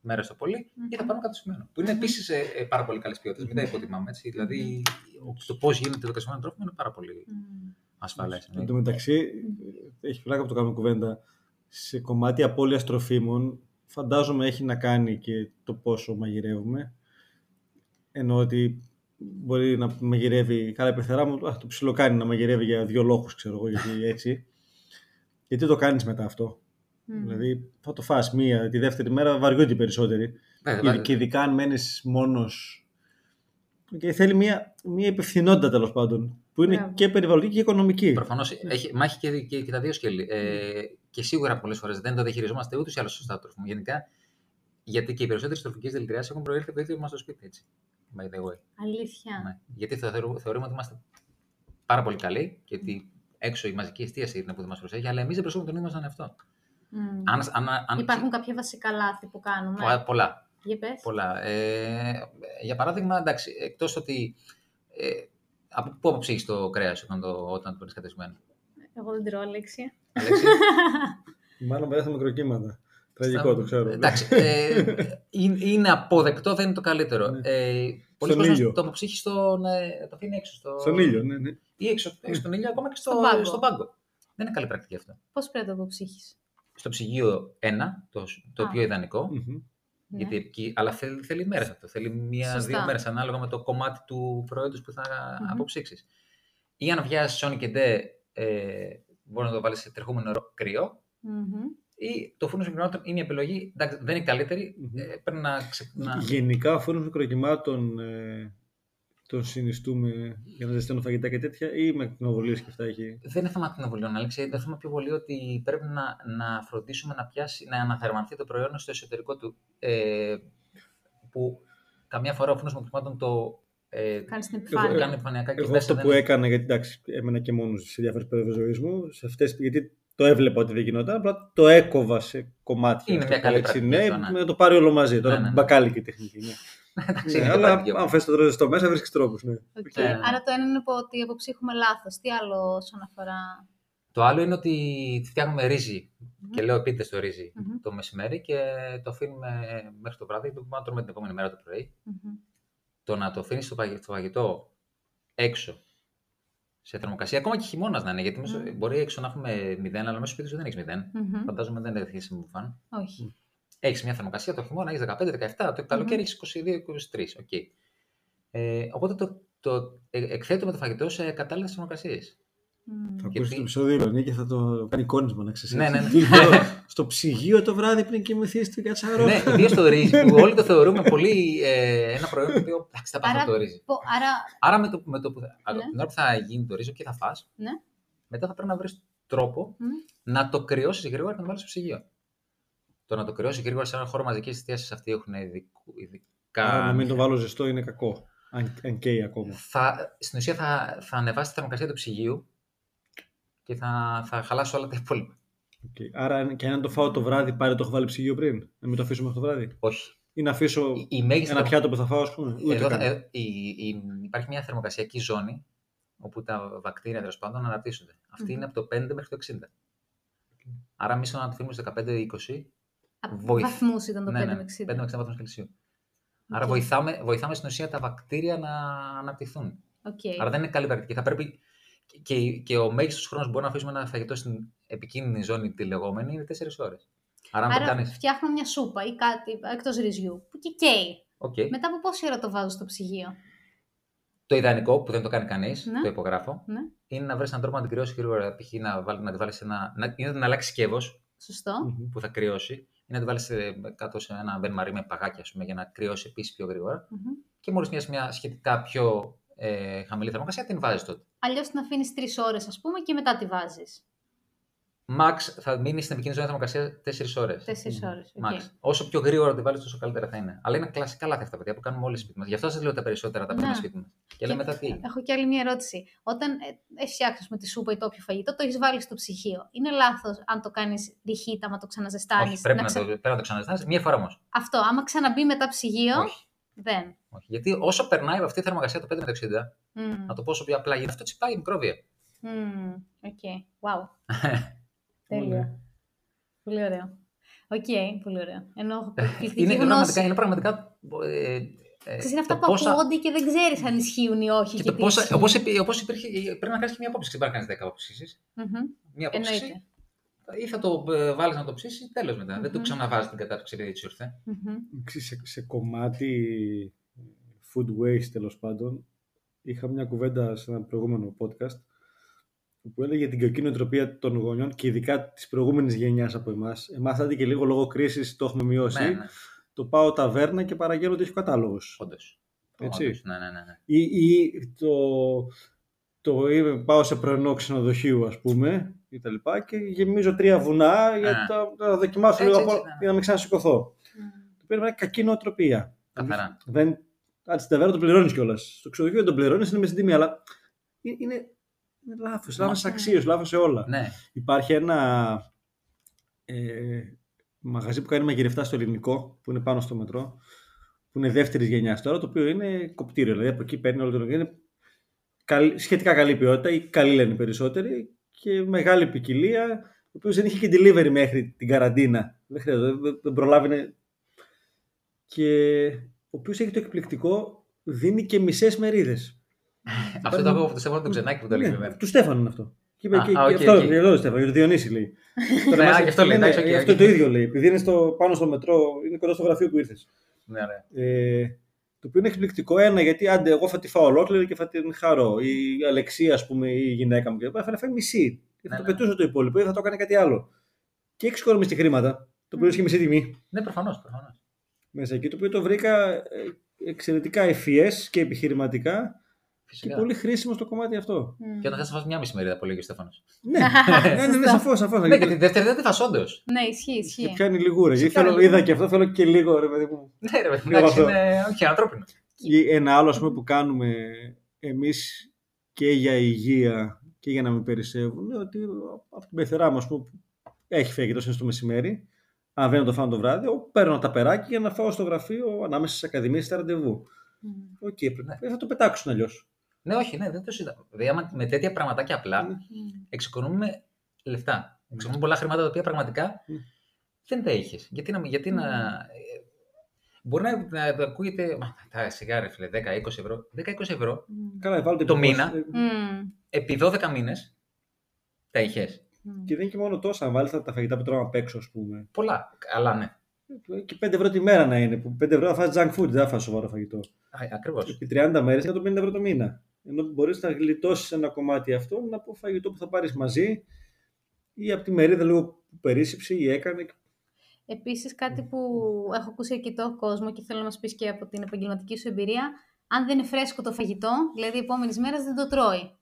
μέρες το πολύ, ή θα Μμμ. πάρουμε κατεψυγμένο. Που είναι επίσης ε, ε, πάρα πολύ καλή ποιότητα. Μην τα υποτιμάμε έτσι. Δηλαδή το πώς γίνεται το κατεψυγμένο τρόφιμο είναι πάρα πολύ Μμμ. ασφαλές. Εν τω μεταξύ, έχει πλάκα που το κάνουμε κουβέντα. Σε κομμάτι απώλειας τροφίμων, φαντάζομαι έχει να κάνει και το πόσο μαγειρεύουμε. Ενώ ότι μπορεί να μαγειρεύει, καλά η πεθερά μου, α, το ψιλοκάνει να μαγειρεύει για δύο λόγους, ξέρω εγώ, γιατί *laughs* έτσι. γιατί το κάνεις μετά αυτό. Μμμ. Δηλαδή, θα το φας μία, τη δεύτερη μέρα βαριούνται οι περισσότεροι. Ναι, Και ειδικά αν μένεις μόνος. Και θέλει μία, μία υπευθυνότητα τέλος πάντων. Που είναι Μπράβο. και περιβαλλοντική και οικονομική. Προφανώς. Μα έχει και, και, και τα δύο σκέλη. Ε, και σίγουρα πολλές φορές δεν το διαχειριζόμαστε ούτως ή άλλως σωστά το τρόφιμο. Γενικά, γιατί και οι περισσότερες τροφικές δηλητηριάσεις έχουν προέρχεται από το ίδιο μας το σπίτι. Έτσι. By the way. Αλήθεια. Ναι. Γιατί θα θεωρούμε, θεωρούμε ότι είμαστε πάρα πολύ καλοί και ότι έξω η μαζική εστίαση είναι που δεν μας προσέχει, αλλά εμείς δεν προσέχουμε τον ίδιο μας τον εαυτό. Μμ. Αν, αν, αν, Υπάρχουν κάποια βασικά λάθη που κάνουμε. Πο- πολλά. Για πες. πολλά. Ε, για παράδειγμα, εντάξει, εκτός ότι. Ε, από πού αποψύχει το κρέας όταν το, όταν το παίρνεις κατεσμένο. Εγώ δεν τρώω, Αλέξια. Αλέξη, *laughs* Μάλλον πέρασε μικροκύματα. Τραγικό, το ξέρω. Εντάξει, ε, είναι, είναι αποδεκτό, δεν είναι το καλύτερο. Ναι. Ε, πολλοί Στον κόσμος ήλιο. το αποψύχει στον, ε, το αφήνει έξω. Στο, Στον ήλιο, ναι, ναι. Ή έξω, έξω στον ήλιο, ακόμα και στο, Στον πάγκο. στον πάγκο. Δεν είναι καλή πρακτική αυτό. Πώς πρέπει να το αποψύχεις; Στο ψυγείο 1, το, το Α. πιο ιδανικό, Μμμ. Ναι. γιατί εκεί, αλλά θέλει, θέλει μέρες αυτό. Θέλει μία-δύο Σωστά. μέρες ανάλογα με το κομμάτι του προϊόντος που θα Μμμ. αποψύξεις. Ή αν βιάσει Sony και ντε, ε, μπορεί να το βάλεις σε τρεχούμενο νερό κρύο. Μμμ. Ή το φούρνος μικροκυμάτων είναι η επιλογή. Εντάξει, δεν είναι η καλύτερη. Μμμ. Ε, πρέπει να, ξε... να... Γενικά, ο φούρνος μικροκυμάτων ε, τον συνιστούμε για να ζεσταίνω φαγητά και τέτοια ή με ακτινοβολίες και αυτά έχει; Δεν είναι θέμα ακτινοβολίων, Αλέξη. Είναι θέμα πιο πολύ ότι πρέπει να, να φροντίσουμε να, πιάσει, να αναθερμανθεί το προϊόν στο εσωτερικό του. Ε, που καμιά φορά ο φούρνος μικροκυμάτων το ε, Κάνεις την Εγώ- επιφάνεια. κάνει επιφανειακά και Εγώ μέσα αυτό δεν που είναι- έκανα, γιατί εντάξει, έμενα και μόνος σε διάφορες περιόδου ζωή μου, σε αυτές, γιατί το έβλεπα ότι δεν γινόταν, απλά το έκοβα σε κομμάτια. Είναι αυτό μια που καλή έτσι, πρακτική Ναι, αυτό, ναι. να το πάρει όλο μαζί. Τώρα Ναι, ναι, ναι. μπακάλικη τεχνική. Ναι. *laughs* Εντάξει, Ναι, είναι αλλά πρακτική αν όμως. θες το τρως μέσα, βρίσκεις τρόπους. Ναι. Οκ. Ναι, ναι. Άρα το ένα είναι που ότι αποψύχουμε λάθος. Τι άλλο όσον αφορά... Το άλλο είναι ότι φτιάχνουμε ρύζι. Μμμ. Και λέω επίτηδες το ρύζι Μμμ. το μεσημέρι και το αφήνουμε μέχρι το βράδυ. Το μπορούμε να τρώμε την επόμενη μέρα το πρωί. Μμμ. Το να το αφήνεις στο φαγη- στο φαγητό έξω σε θερμοκρασία, ακόμα και χειμώνας να είναι. Γιατί μέσω- Μμμ. μπορεί έξω να έχουμε 0, αλλά μέσα στο σπίτι σου δεν έχεις 0. Μμμ. Φαντάζομαι δεν έχει συμβάν. Όχι. Έχεις μια θερμοκρασία το χειμώνα, έχεις 15-17, το καλοκαίρι έχεις 22-23. οκ. Ε, οπότε το, το ε, εκθέτουμε το φαγητό σε κατάλληλες θερμοκρασίες. Μμ. Θα Γιατί- ακούσεις το επεισόδιο η και θα το κάνει εικόνισμα να ξέρεις. Ναι, ναι, ναι. Στο ψυγείο το βράδυ πριν κοιμηθείς στην κατσαρό. ναι, ιδίως το ρύζι που όλοι το θεωρούμε πολύ ε, ένα προϊόν το οποίο εντάξει, θα πάμε Άρα- το ρύζι. Πο- Άρα, Άρα με το, με το που θα, Ναι. την ώρα που θα γίνει το ρύζι και θα φας, Ναι. μετά θα πρέπει να βρεις τρόπο Μμ. να το κρυώσεις γρήγορα και να το βάλεις στο ψυγείο. Το να το κρυώσεις γρήγορα σε ένα χώρο μαζικής εστίασης αυτοί έχουν ειδικού- ειδικά. Άρα να μην το βάλω ζεστό είναι κακό. Αν, αν καίει ακόμα. θα, στην ουσία θα, θα ανεβάσει τη θερμοκρασία του ψυγείου και θα, θα χαλάσει όλα τα υπόλοιπα. Οκ. Άρα αν- και αν το φάω το βράδυ, πάλι το έχω βάλει ψυγείο πριν; Να μην το αφήσω μέχρι το βράδυ; Όχι. Ή να αφήσω Η, η μέγιστη ένα πιάτο που θα φάω, ας πούμε. Ούτε Εδώ, θα- καν. ε, η, η, υπάρχει μια θερμοκρασιακή ζώνη όπου τα βακτήρια τέλος πάντων αναπτύσσονται. Αυτή Μμμ. είναι από το 5 μέχρι το 60. Άρα, εμείς όταν το αφήνουμε στο 15-20, από βοηθ- βαθμούς ήταν το ναι, 5 ναι, με 60. 5 με 60 βαθμούς Κελσίου. Άρα, Οκ. βοηθάμε, βοηθάμε στην ουσία τα βακτήρια να αναπτυχθούν. Οκ. Άρα, δεν είναι καλή πρακτική. Θα πρέπει και, και ο μέγιστος χρόνος που μπορούμε να αφήσουμε ένα φαγητό στην επικίνδυνη ζώνη τη λεγόμενη είναι 4 ώρες. Άρα, αν το Άρα κάνεις. φτιάχνω μια σούπα ή κάτι εκτός ρυζιού που και καίει. Okay. Μετά από πόση ώρα το βάζω στο ψυγείο; Το ιδανικό που δεν το κάνει κανείς, Ναι. το υπογράφω, Ναι. είναι να βρεις έναν τρόπο να την κρυώσεις γρήγορα. Π.χ. να, βάλει, να τη βάλεις σε ένα. Να, είναι να αλλάξεις σκεύος Σωστό. Μμμ. που θα κρυώσει ή να τη βάλεις κάτω σε ένα μπεν μαρί με παγάκια ας πούμε, για να κρυώσει επίσης πιο γρήγορα. Μμμ. Και μόλις μια, μια σχετικά πιο ε, χαμηλή θερμοκρασία την βάζεις τότε. Αλλιώς την αφήνεις τρεις ώρες ας πούμε και μετά τη βάζεις. Max θα μείνεις στην επικίνδυνη ζώνη θερμοκρασία 4 ώρες. Τέσσερις ώρες. οκ. Max. Όσο πιο γρήγορα τη βάλεις, τόσο καλύτερα θα είναι. Αλλά είναι κλασικά λάθη αυτά παιδιά, που κάνουμε όλοι σπίτι μας. Γι' αυτό σας λέω τα περισσότερα τα Ναι. παίρνουμε σπίτι μας. Και λέμε μετά τι. Έχω και άλλη μια ερώτηση. Όταν ε, έχεις φτιάξει με τη σούπα ή το όποιο φαγητό, το έχεις βάλει στο ψυγείο. Είναι λάθος αν το κάνεις ριχίτα, άμα το ξαναζεστάνεις. Όχι, πρέπει να, το, πρέπει να το ξαναζεστάνεις μία φορά όμως. Αυτό, άμα ξαναμπεί μετά ψυγείο, Όχι. Δεν. Όχι. Γιατί όσο περνάει αυτή η θερμοκρασία το 5 με το 60, Μμμ. να το πω όσο πιο απλά γίνεται, αυτό τσιμπάει μικρόβια. Μμμ. Οκ. Wow. *laughs* Τέλειο. Ναι. Πολύ ωραίο. Οκ, πολύ ωραίο. Ενώ έχω είναι, πληθυντική είναι, γνώση. πραγματικά, είναι πραγματικά. Ε, ε, Ξέρεις, είναι αυτά το που πόσα- ακούγονται και δεν ξέρεις αν ισχύουν ή όχι. Και και το τι πόσα, ισχύει. όπως, υπή- όπως υπήρχε, πρέπει να κάνεις και μια απόψη. Δεν μπορεί να κάνεις 10 απόψεις. Μμμ. Μια απόψη Εννοείται. Ή θα το ε, βάλεις να το ψήσεις, τέλος μετά. Δεν το Μμμ. ξαναβάζεις την κατάψυξη επειδή έτσι ήρθε. Μμμ. Ξέρεις, σε, σε κομμάτι food waste τέλος πάντων, είχα μια κουβέντα σε ένα προηγούμενο podcast που έλεγε την κακή νοοτροπία των γονιών και ειδικά της προηγούμενης γενιάς από εμάς. Εμάς, άντε και λίγο λόγω κρίσης το έχουμε μειώσει. Ναι, ναι, Το πάω ταβέρνα και παραγγέλνω ότι έχει κατάλογος. όντως. Έτσι. Όντως, Ναι, ναι, ναι. ναι. Ή, ή το, το είμαι- πάω σε πρωινό ξενοδοχείο, ας πούμε, και τα λοιπά, και γεμίζω τρία βουνά για Ναι. τα, να δοκιμάσω Έτσι, λίγο έτσι, από- ναι, ναι. για να μην ξανασηκωθώ. Μμμ. Το πήρε μια κακή νοοτροπία. Καθαρά. Δεν, Αν στην ταβέρνα το πληρώνεις κιόλας. Στο ξενοδοχείο δεν το πληρώνεις, είναι μες στην τιμή, αλλά είναι, είναι, είναι λάθος. Λάθος αξίε, λάθος σε όλα. Ναι. Υπάρχει ένα ε, μαγαζί που κάνει μαγειρευτά στο Ελληνικό, που είναι πάνω στο μετρό, που είναι δεύτερης γενιάς τώρα, το οποίο είναι κοπτήριο. Δηλαδή από εκεί παίρνει όλο το Είναι καλή, σχετικά καλή ποιότητα ή καλή λένε οι περισσότεροι και μεγάλη ποικιλία, ο οποίος δεν είχε και delivery μέχρι την καραντίνα. Δεν χρειάζεται, δεν, δεν προλάβαινε. Και ο οποίος έχει το εκπληκτικό, δίνει και μισές μερίδες. Αυτό το έχω από το Στέφανο τον Ξενάκη που το λέει. Ναι, του Στέφανου είναι αυτό. Και είπε, Α, και, α, και οκ, αυτό, οκ. εδώ Στέφανος, για το Διονύση λέει. *laughs* Τώρα Ναι, μας- α, γι' αυτό λέει, ναι, εντάξει, ναι, οκ, Αυτό οκ. το ίδιο λέει. Επειδή είναι στο, πάνω στο μετρό, είναι κοντά στο γραφείο που ήρθες. Ναι, ναι. Ε, το οποίο είναι εκπληκτικό ένα, γιατί άντε, εγώ θα τη φάω ολόκληρη και θα την χαρώ. Η Αλεξία, ας πούμε, η γυναίκα μου, και θα φάει μισή. Και θα Ναι, το ναι. πετούσε το υπόλοιπο ή θα το έκανε κάτι άλλο. Και έχει οικονομήσει χρήματα, το οποίο έχει μισή τιμή Ναι, προφανώς. Προφανώς. μέσα εκεί, το οποίο το βρήκα ε, εξαιρετικά ευφυές και επιχειρηματικά και Φυσικά. πολύ χρήσιμο στο κομμάτι αυτό. Μμ. Και όταν θα φας μια μισή μερίδα που λέγει ο Στέφανος. ναι, *laughs* ναι, ναι, ναι, σαφώς, σαφώς. Ναι, και τη δεύτερη δεν τη φας όντως. Ναι, ισχύει, Και ισχύει. πιάνει λιγούρα. Γιατί Πιάνει θέλω, λιγούρα. είδα και αυτό, θέλω και λίγο, ρε παιδί μου. Ναι, ρε παιδί, Λίγο εντάξει, αυτό. είναι όχι ανθρώπινο. Ή ένα άλλο ας πούμε, που κάνουμε εμείς και για υγεία και για να μην περισσεύουν είναι ότι από την πεθερά μας που έχει φέγγει τόσο στο μεσημέρι αν δεν το φάω το βράδυ, εγώ παίρνω τα περάκι για να φάω στο γραφείο ανάμεσα στις ακαδημίες στα ραντεβού. Μμ. Οκ, Ναι. ε, θα το πετάξουν αλλιώς. Ναι, όχι, ναι, δεν το συζητάω. Δηλαδή, άμα με τέτοια πραγματάκια απλά Ναι. Μμ. εξοικονομούμε λεφτά. Εξοικονομούμε πολλά χρήματα τα οποία πραγματικά Mm. δεν τα είχες. Γιατί να. Γιατί να ε, μπορεί να, να το ακούγεται. Μα, τα σιγά, ρε φίλε, 10-20 ευρώ. 10-20 ευρώ Μμ. Καλά, βάλτε Το πώς, μήνα. ε, Μμ. επί 12 μήνες τα είχες. Μμ. Και δεν είναι και μόνο τόσα, αν βάλεις τα, τα φαγητά που τρώμε απ' έξω, ας πούμε. Πολλά. Αλλά ναι. Και 5 ευρώ τη μέρα να είναι. Που 5 ευρώ θα φας junk food, δεν θα φας σοβαρό φαγητό. Ακριβώς. Επί 30 μέρες 150 ευρώ το μήνα. Ενώ μπορείς να γλιτώσεις ένα κομμάτι αυτό από φαγητό που θα πάρεις μαζί ή από τη μερίδα λίγο που περίσσεψε ή έκανε. Επίσης κάτι που έχω ακούσει αρκετό κόσμο και θέλω να μας πεις και από την επαγγελματική σου εμπειρία, αν δεν είναι φρέσκο το φαγητό, δηλαδή επόμενης μέρας δεν το τρώει.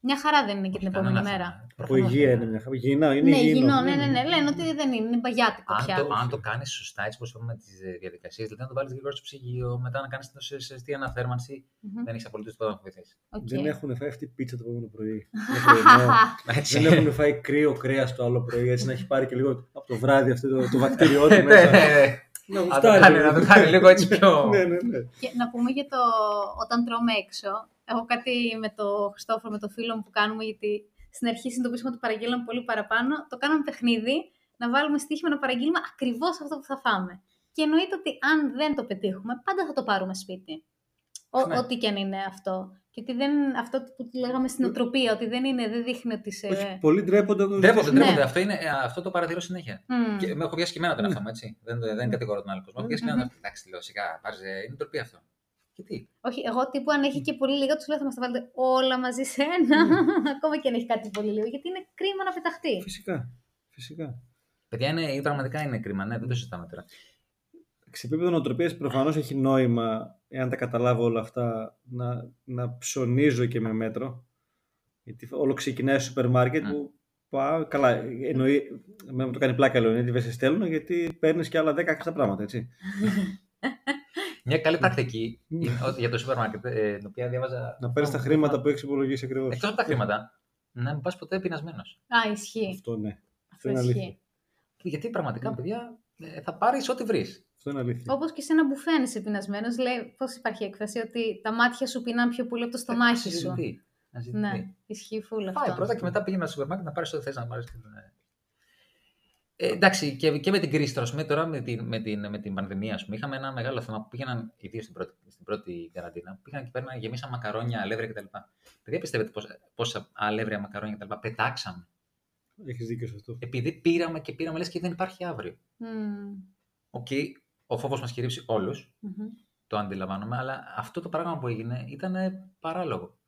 Μια χαρά δεν είναι και την επόμενη μέρα. Από υγεία είναι μια χαρά. Υγιεινά, είναι ναι, υγιεινό. υγιεινό, ναι, ναι, ναι. Λένε ότι δεν είναι, είναι μπαγιάτικο Αν πια. το, αν το κάνεις σωστά, έτσι όπως είπαμε με τι διαδικασίες, δηλαδή να το βάλεις γρήγορα στο ψυγείο, μετά να κάνεις την σωστή αναθέρμανση, Μμμ. δεν έχεις απολύτως τίποτα να φοβηθείς. Οκ. Δεν έχουν φάει αυτή πίτσα το επόμενο πρωί. Είναι πρωινό. *laughs* Έτσι. δεν έχουν φάει κρύο κρέας το άλλο πρωί, έτσι να έχει πάρει και λίγο από το βράδυ αυτό το, το βακτήριό του *laughs* Ναι, μέσα. ναι, ναι. Να Να το γουστάρει. κάνει- να το κάνει λίγο έτσι πιο. *laughs* ναι, ναι, ναι. Και να πούμε για το όταν τρώμε έξω. Έχω κάτι με το Χριστόφορο, με το φίλο μου που κάνουμε, γιατί στην αρχή συνειδητοποιήσαμε ότι παραγγέλναμε πολύ παραπάνω. Το κάναμε παιχνίδι να βάλουμε στοίχημα να παραγγείλουμε ακριβώς αυτό που θα φάμε. Και εννοείται ότι αν δεν το πετύχουμε, πάντα θα το πάρουμε σπίτι. Ο, Ναι. Ό,τι και αν είναι αυτό. Και ότι δεν, αυτό που λέγαμε στην οτροπία, ότι δεν, είναι, δεν δείχνει ότι σε. Όχι, πολλοί ντρέπονται. να το Ντρέπονται, ζητήσουν. Ναι. ντρέπονται. Αυτό, είναι, ε, αυτό το παρατηρώ συνέχεια. Μμμ. Και με έχω πιάσει και εμένα τον Ναι. εαυτό μου, έτσι. Δεν, δεν κατηγορώ τον άλλο κόσμο. Έχω πιάσει και εμένα. τον εαυτό μου. Εντάξει, λέω σιγά, πάρεις, ε, είναι ντροπή αυτό. Γιατί; Όχι, εγώ τύπου αν έχει και πολύ λίγα, τους λέω θα μας τα βάλετε όλα μαζί σε ένα. *laughs* Ακόμα και αν έχει κάτι πολύ λίγο. Γιατί είναι κρίμα να πεταχτεί. Φυσικά. Φυσικά. Παιδιά, είναι, πραγματικά είναι κρίμα, ναι, δεν το συζητάμε τώρα. σε επίπεδο νοοτροπίας προφανώς έχει νόημα, εάν τα καταλάβω όλα αυτά, να, να ψωνίζω και με μέτρο. Γιατί όλο ξεκινάει στο σούπερ μάρκετ Mm. που πάω, καλά, εννοεί, εμένα μου το κάνει πλάκα λέω, γιατί δεν σε στέλνω, γιατί παίρνεις και άλλα 10 χρυσά πράγματα, έτσι. *laughs* Μια καλή πρακτική Μμ. είναι ότι για το σούπερ μάρκετ, ε, την οποία διάβαζα. Να παίρνεις τα χρήματα που έχεις υπολογίσει ακριβώς. Εκτός από τα χρήματα, να μην πας ποτέ πεινασμένος. Α, ισχύει. Αυτό ναι. Αυτό Αυτό είναι αλήθεια. ισχύει. Γιατί πραγματικά, Μμ. παιδιά, ε, θα πάρεις ό,τι βρεις. Αυτό είναι αλήθεια. Όπως και σε ένα μπουφέ αν είσαι πεινασμένος, λέει πώς υπάρχει έκφραση ότι τα μάτια σου πεινάνε πιο πολύ από το στομάχι σου. Να ζητηθεί. Ναι, ισχύει φούλα Φάει αυτό. πρώτα και μετά πήγαινε στο σούπερ μάρκετ να πάρεις ό,τι θες να πάρεις. Ε, εντάξει, και, και με την κρίση τώρα, ας πούμε, τώρα με την, με, την, με την πανδημία, ας πούμε, είχαμε ένα μεγάλο θέμα που πήγαιναν, ιδίως στην πρώτη, στην πρώτη καραντίνα, πήγαιναν και παίρναν, γεμίσαν μακαρόνια, αλεύρια κτλ. Παιδιά, πιστεύετε πόσα, πόσα αλεύρια, μακαρόνια κτλ. πετάξαμε; Έχεις δίκιο σε αυτό. Επειδή πήραμε και πήραμε, λες και δεν υπάρχει αύριο. Μμμ. Οκ, ο φόβος μας κυρίευσε όλους, Μμμ. το αντιλαμβάνομαι, αλλά αυτό το πράγμα που έγινε ήταν παράλογο.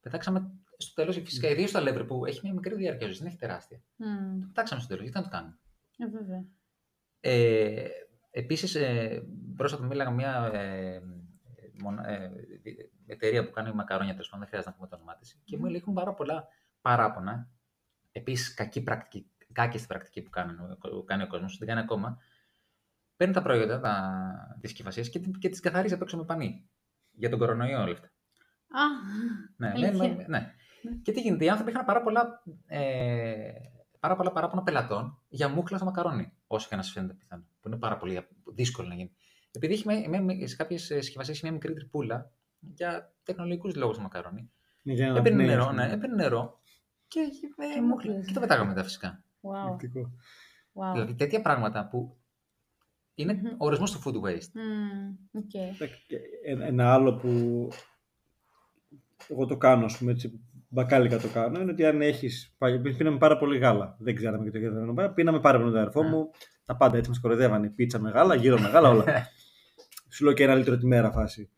Πετάξαμε στο τέλος, φυσικά, ιδίως το αλεύρι που έχει μια μικρή διάρκεια ζωής, δεν έχει τεράστια. Μμμ. Το πετάξαμε στο τέλος, γιατί να το κάνουμε; Ε, βέβαια. Ε, επίσης, ε, πρόσφατα μίλαγα μια ε, μονα- ε, εταιρεία που κάνει μακαρόνια, τέλος πάντων, δεν χρειάζεται να πούμε το όνομά της, και μου λέει έχουν πάρα πολλά παράπονα. Επίσης, κακή πρακτική, κάκιστη πρακτική που κάνει, που κάνει ο κόσμος, δεν κάνει ακόμα. Παίρνει τα προϊόντα τα, της συσκευασίας και, την- και τις καθαρίζει απ' έξω με πανί. Για τον κορονοϊό όλα αυτά. Α, Ναι, Αλήθεια. ναι, ναι, ναι. Και τι γίνεται, οι άνθρωποι είχαν πάρα πολλά, ε, πάρα πολλά παράπονα πελατών για μούχλα στο μακαρόνι. Όσο και να σας φαίνεται πιθανό. Που είναι πάρα πολύ δύσκολο να γίνει. Επειδή έχει με, με- σε κάποιες συσκευασίες μια μικρή τρυπούλα για τεχνολογικούς λόγους το μακαρόνι. Ναι, για να Έπαιρνε αναπνέει, νερό, ας πούμε. ναι, έπαιρνε νερό και, ε, Και μούχλα. μούχλες. Και το πετάγαμε μετά φυσικά. wow. Εκπληκτικό. wow. Δηλαδή τέτοια πράγματα που είναι Μμμ. ο ορισμός του food waste. Μμμ, οκ. Εντάξει, και Ένα ένα άλλο που εγώ το κάνω, ας πούμε, έτσι, μπακάλικα το κάνω, είναι ότι αν έχεις, πάει- πίναμε πάρα πολύ γάλα, δεν ξέραμε και το γεύμα, πίναμε πάρα πολύ με τον αδερφό Ναι. μου, τα πάντα έτσι μας κοροϊδεύανε, πίτσα με γάλα, γύρω με γάλα, όλα. *laughs* Σου λέω και ένα λίτρο τη μέρα φάση.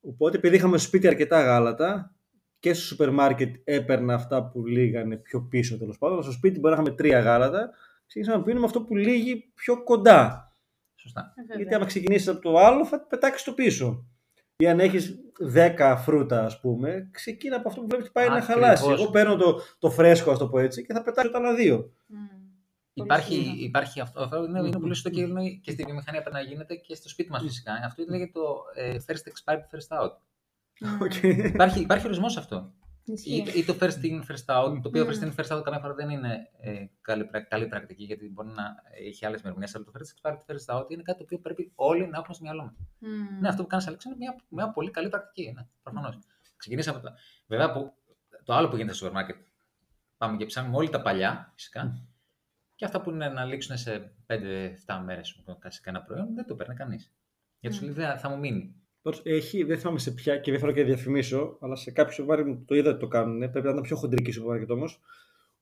Οπότε επειδή είχαμε στο σπίτι αρκετά γάλατα και στο σούπερ μάρκετ έπαιρνα αυτά που λίγανε πιο πίσω τέλος πάντων, στο σπίτι μπορεί να είχαμε τρία γάλατα, ξεκινήσαμε να πίνουμε αυτό που λύγει πιο κοντά. Σωστά. Ε, βέβαια. Γιατί άμα ξεκινήσεις από το άλλο, θα πετάξεις το πίσω. Ή αν έχεις 10 φρούτα, ας πούμε, ξεκίνα από αυτό που βλέπεις πάει να Ακριβώς. χαλάσει. Εγώ παίρνω το, το φρέσκο, ας το πω έτσι, και θα πετάξω τα άλλα δύο. Μμμ. Υπάρχει, Πολύ σωστά. υπάρχει αυτό, αυτό είναι, είναι πολύ σωστό και, είναι και στη βιομηχανία πρέπει να γίνεται και στο σπίτι μας φυσικά. Αυτό λέγεται το ε, first expired, first out. Μμμ. Οκ. Υπάρχει, υπάρχει ορισμός αυτό. Ισχύει. Ή, ή το first in, first out, το οποίο Μμμ. first in, first out καμιά φορά δεν είναι ε, καλή, πρακ- καλή πρακτική γιατί μπορεί να έχει άλλες ημερομηνίες. Αλλά το first expired, first out είναι κάτι το οποίο πρέπει όλοι να έχουμε στο μυαλό μας. Μμμ. Ναι, αυτό που κάνεις, Αλέξη, είναι μια, μια πολύ καλή πρακτική. Ναι, προφανώς. Ξεκινήσαμε από τα. Βέβαια, που, το άλλο που γίνεται στο σούπερ μάρκετ. Πάμε και ψάχνουμε όλοι τα παλιά, φυσικά. Και αυτά που είναι να λήξουν σε 5-7 μέρες σε κανένα προϊόν, δεν το παίρνει κανείς. Γιατί σου λέει «Δεν- θα μου μείνει. Πάντως, Έχει, δεν θυμάμαι σε ποια και δεν θέλω και να διαφημίσω, αλλά σε κάποιο σοβαρή μου το είδα ότι το κάνουν. Πρέπει να ήταν πιο χοντρική σοβαρή όμω.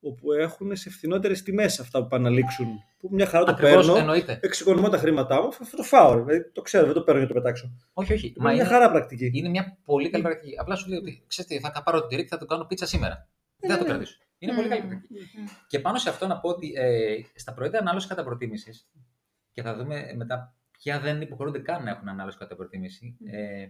Όπου έχουν σε φθηνότερες τιμές αυτά που πάνε να λήξουν. Που μια χαρά το Ακριβώς παίρνω, εννοείται. εξοικονομώ τα χρήματά μου, θα το φάω. ρε. Δηλαδή, το ξέρω, δεν το παίρνω για να το πετάξω. Όχι, όχι. Είναι Μα μια είναι, χαρά πρακτική. είναι μια πολύ καλή πρακτική. Απλά σου λέει ότι ξέρετε, τι, θα πάρω το τυρί και θα το κάνω πίτσα σήμερα. Δεν θα το ναι. κρατήσω. Είναι πολύ καλή Μμμ. πρακτική. Μμμ. Και πάνω σε αυτό να πω ότι ε, στα προϊόντα ανάλωση κατά προτίμησης, και θα δούμε μετά ποια δεν υποχρεούνται καν να έχουν ανάλωση κατά προτίμηση. Ε,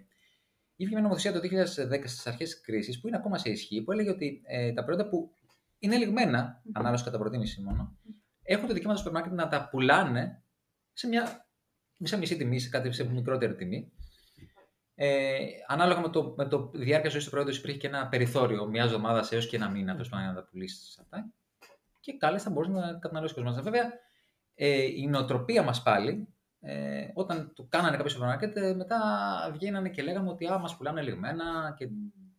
Είχε μια νομοθεσία το 2010 στις αρχές της κρίσης, που είναι ακόμα σε ισχύ, που έλεγε ότι ε, τα προϊόντα που είναι λιγμένα, ανάλωση κατά προτίμηση μόνο, έχουν το δικαίωμα στο σούπερ μάρκετ να τα πουλάνε σε μια σε μισή τιμή, σε κάτι σε μικρότερη τιμή. Ε, ανάλογα με το, με το διάρκεια ζωής του προϊόντος, υπήρχε και ένα περιθώριο μιας εβδομάδας έως και ένα μήνα, τέλος πάντων, για να τα πουλήσεις αυτά. Και κάλλιστα μπορείς να καταναλώσεις ο κόσμο. Βέβαια, ε, η νοοτροπία μας πάλι, ε, όταν το κάνανε κάποιο σούπερ μάρκετ, ε, μετά βγαίνανε και λέγαμε ότι α, μας πουλάνε λιγμένα και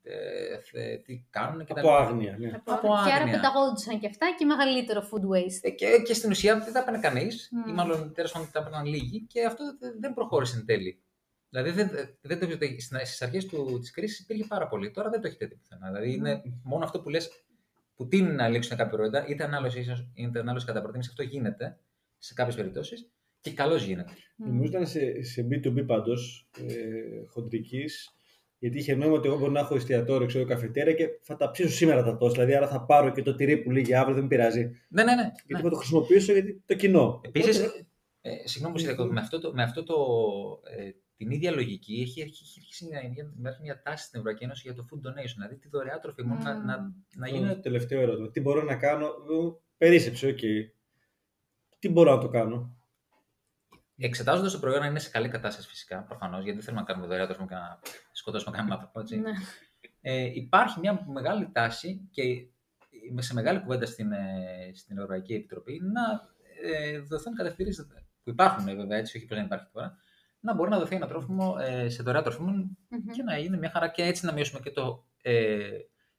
ε, θε- τι κάνουν και τα Από λοιπά. άγνοια. Ναι. Από- Από Και άρα άγνοια. πεταγόντουσαν και αυτά και μεγαλύτερο food waste. Ε, Και, και στην ουσία δεν τα έπαιρνε κανείς, Μμμ. ή μάλλον τέλος πάντων τα έπαιρναν λίγοι, και αυτό δεν- δεν προχώρησε εν τέλει. Δηλαδή δεν, δεν το έχετε. Στις αρχές της κρίσης υπήρχε πάρα πολύ. Τώρα δεν το έχετε δει πουθενά. Δηλαδή είναι μόνο αυτό που λες που τίνει να λήξουν κάποια προϊόντα, είτε ανάλωση, ίσως, είτε ανάλωση κατά προτίμηση. Αυτό γίνεται σε κάποιες περιπτώσεις και καλώ γίνεται. Νομίζω ήταν σε, σε B2B πάντως, ε, χοντρικής, γιατί είχε νόημα ότι εγώ μπορώ να έχω εστιατόριο, ξέρω, καφετέρια και θα τα ψήσω σήμερα τα τόσο. Δηλαδή, άρα θα πάρω και το τυρί που λύγει αύριο, δεν με πειράζει. Ναι, ναι, ναι. Γιατί ναι. θα το χρησιμοποιήσω γιατί το κοινό. Επίσης, Οπότε, ε, συγγνώμη που σε διακόπτω, με αυτό, το, με αυτό το, ε, την ίδια λογική έχει, έχει, έχει αρχίσει να μια, υπάρχει μια τάση στην Ευρωπαϊκή Ένωση για το food donation, δηλαδή τη δωρεά τροφίμων να, Μμμ. να, να το γίνει τελευταίο ερώτημα. Τι μπορώ να κάνω; ε, Περίσσεψε, οκ. Τι μπορώ να το κάνω; Εξετάζοντας το προϊόν να είναι σε καλή κατάσταση φυσικά, προφανώς, γιατί δεν θέλουμε να κάνουμε δωρεά τροφίμων και να σκοτώσουμε κανέναν άνθρωπο. Έτσι. Ναι. Ε, υπάρχει μια μεγάλη τάση και είμαι σε μεγάλη κουβέντα στην, ε, στην Ευρωπαϊκή Επιτροπή να ε, δοθούν κατευθύνσεις που υπάρχουν ε, βέβαια, έτσι, όχι πως δεν υπάρχει τώρα, να μπορεί να δοθεί ένα τρόφιμο ε, σε δωρεά τροφίμων Μμμ. και να είναι μια χαρά και έτσι να μειώσουμε και, το, ε,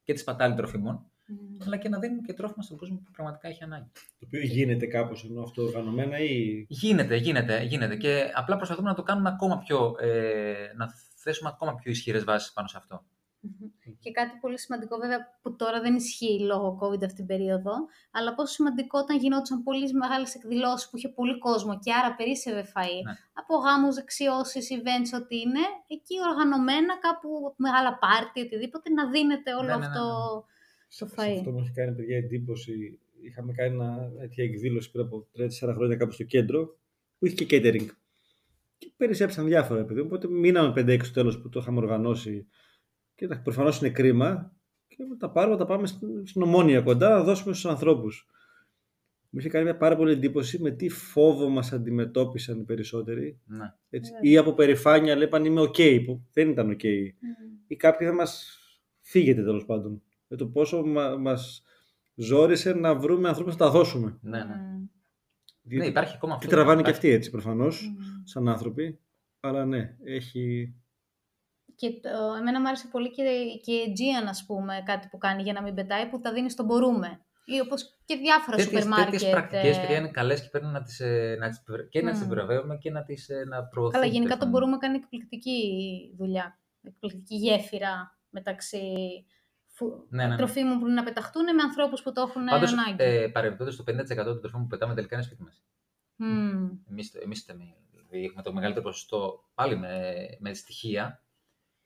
και τη σπατάλη τροφίμων, Μμμ. αλλά και να δίνουμε και τρόφιμα στον κόσμο που πραγματικά έχει ανάγκη. Το οποίο γίνεται κάπως ενώ αυτό οργανωμένα ή. Γίνεται, γίνεται, γίνεται. Και απλά προσπαθούμε να το κάνουμε ακόμα πιο. Ε, να θέσουμε ακόμα πιο ισχυρές βάσεις πάνω σε αυτό. Μμμ. Και κάτι πολύ σημαντικό, βέβαια, που τώρα δεν ισχύει λόγω COVID αυτή την περίοδο, αλλά πόσο σημαντικό όταν γινόντουσαν πολύ μεγάλες εκδηλώσεις που είχε πολύ κόσμο και άρα περίσσευε φαΐ. Ναι. Από γάμους, δεξιώσεις, events, ό,τι είναι, εκεί οργανωμένα κάπου μεγάλα πάρτι, οτιδήποτε, να δίνεται όλο Ναι, ναι, ναι, αυτό Σε το φαΐ. αυτό μου έχει κάνει παιδιά εντύπωση. Είχαμε κάνει μια τέτοια εκδήλωση πριν από 3-4 χρόνια κάπου στο κέντρο που είχε και catering. Και περισσέψαν διάφορα επειδή. Οπότε μείναμε 5-6 στο τέλος που το είχαμε οργανώσει. Και προφανώς είναι κρίμα. Και τα πάρουμε, τα πάμε στην, στην Ομόνοια κοντά να δώσουμε στους ανθρώπους. Μου είχε κάνει μια πάρα πολύ εντύπωση με τι φόβο μας αντιμετώπισαν οι περισσότεροι. Ναι. Έτσι. Ναι. Ή από περηφάνεια λέγαν είμαι οκ, που δεν ήταν οκ. Ή κάποιοι θα μας φύγετε τέλος πάντων. Με το πόσο μα, μας ζόρισε να βρούμε ανθρώπους να τα δώσουμε. Ναι, ναι. Μμμ. Ναι, υπάρχει ακόμα Τι αυτό. τραβάνε και Υπάρχει- αυτοί έτσι προφανώς, Μμμ. σαν άνθρωποι. Αλλά ναι, έχει... Και το, εμένα μου άρεσε πολύ και, και η Aegean, ας πούμε, κάτι που κάνει για να μην πετάει, που τα δίνει στον μπορούμε. Ή όπως και διάφορα Τέτοιες, σούπερ μάρκετ. τέτοιες πρακτικές, ε, παιδιά, είναι καλές και πρέπει να τις, ε, να τις, και να τις Μμμ. επιβραβεύουμε και να τις ε, να προωθούμε. Καλά, γενικά τέλος τον πάντων. μπορούμε κάνει εκπληκτική δουλειά. Εκπληκτική γέφυρα μεταξύ φου... Ναι, ναι, ναι. τροφίμων που είναι να πεταχτούν με ανθρώπους που το έχουν Πάντως, ανάγκη. ε, παρεμπιπτόντως, το 50% των τροφίμων που πετάμε τελικά είναι σπίτι μας. Μμμ. Εμείς, εμείς δηλαδή έχουμε το μεγαλύτερο ποσοστό, πάλι με, με στοιχεία,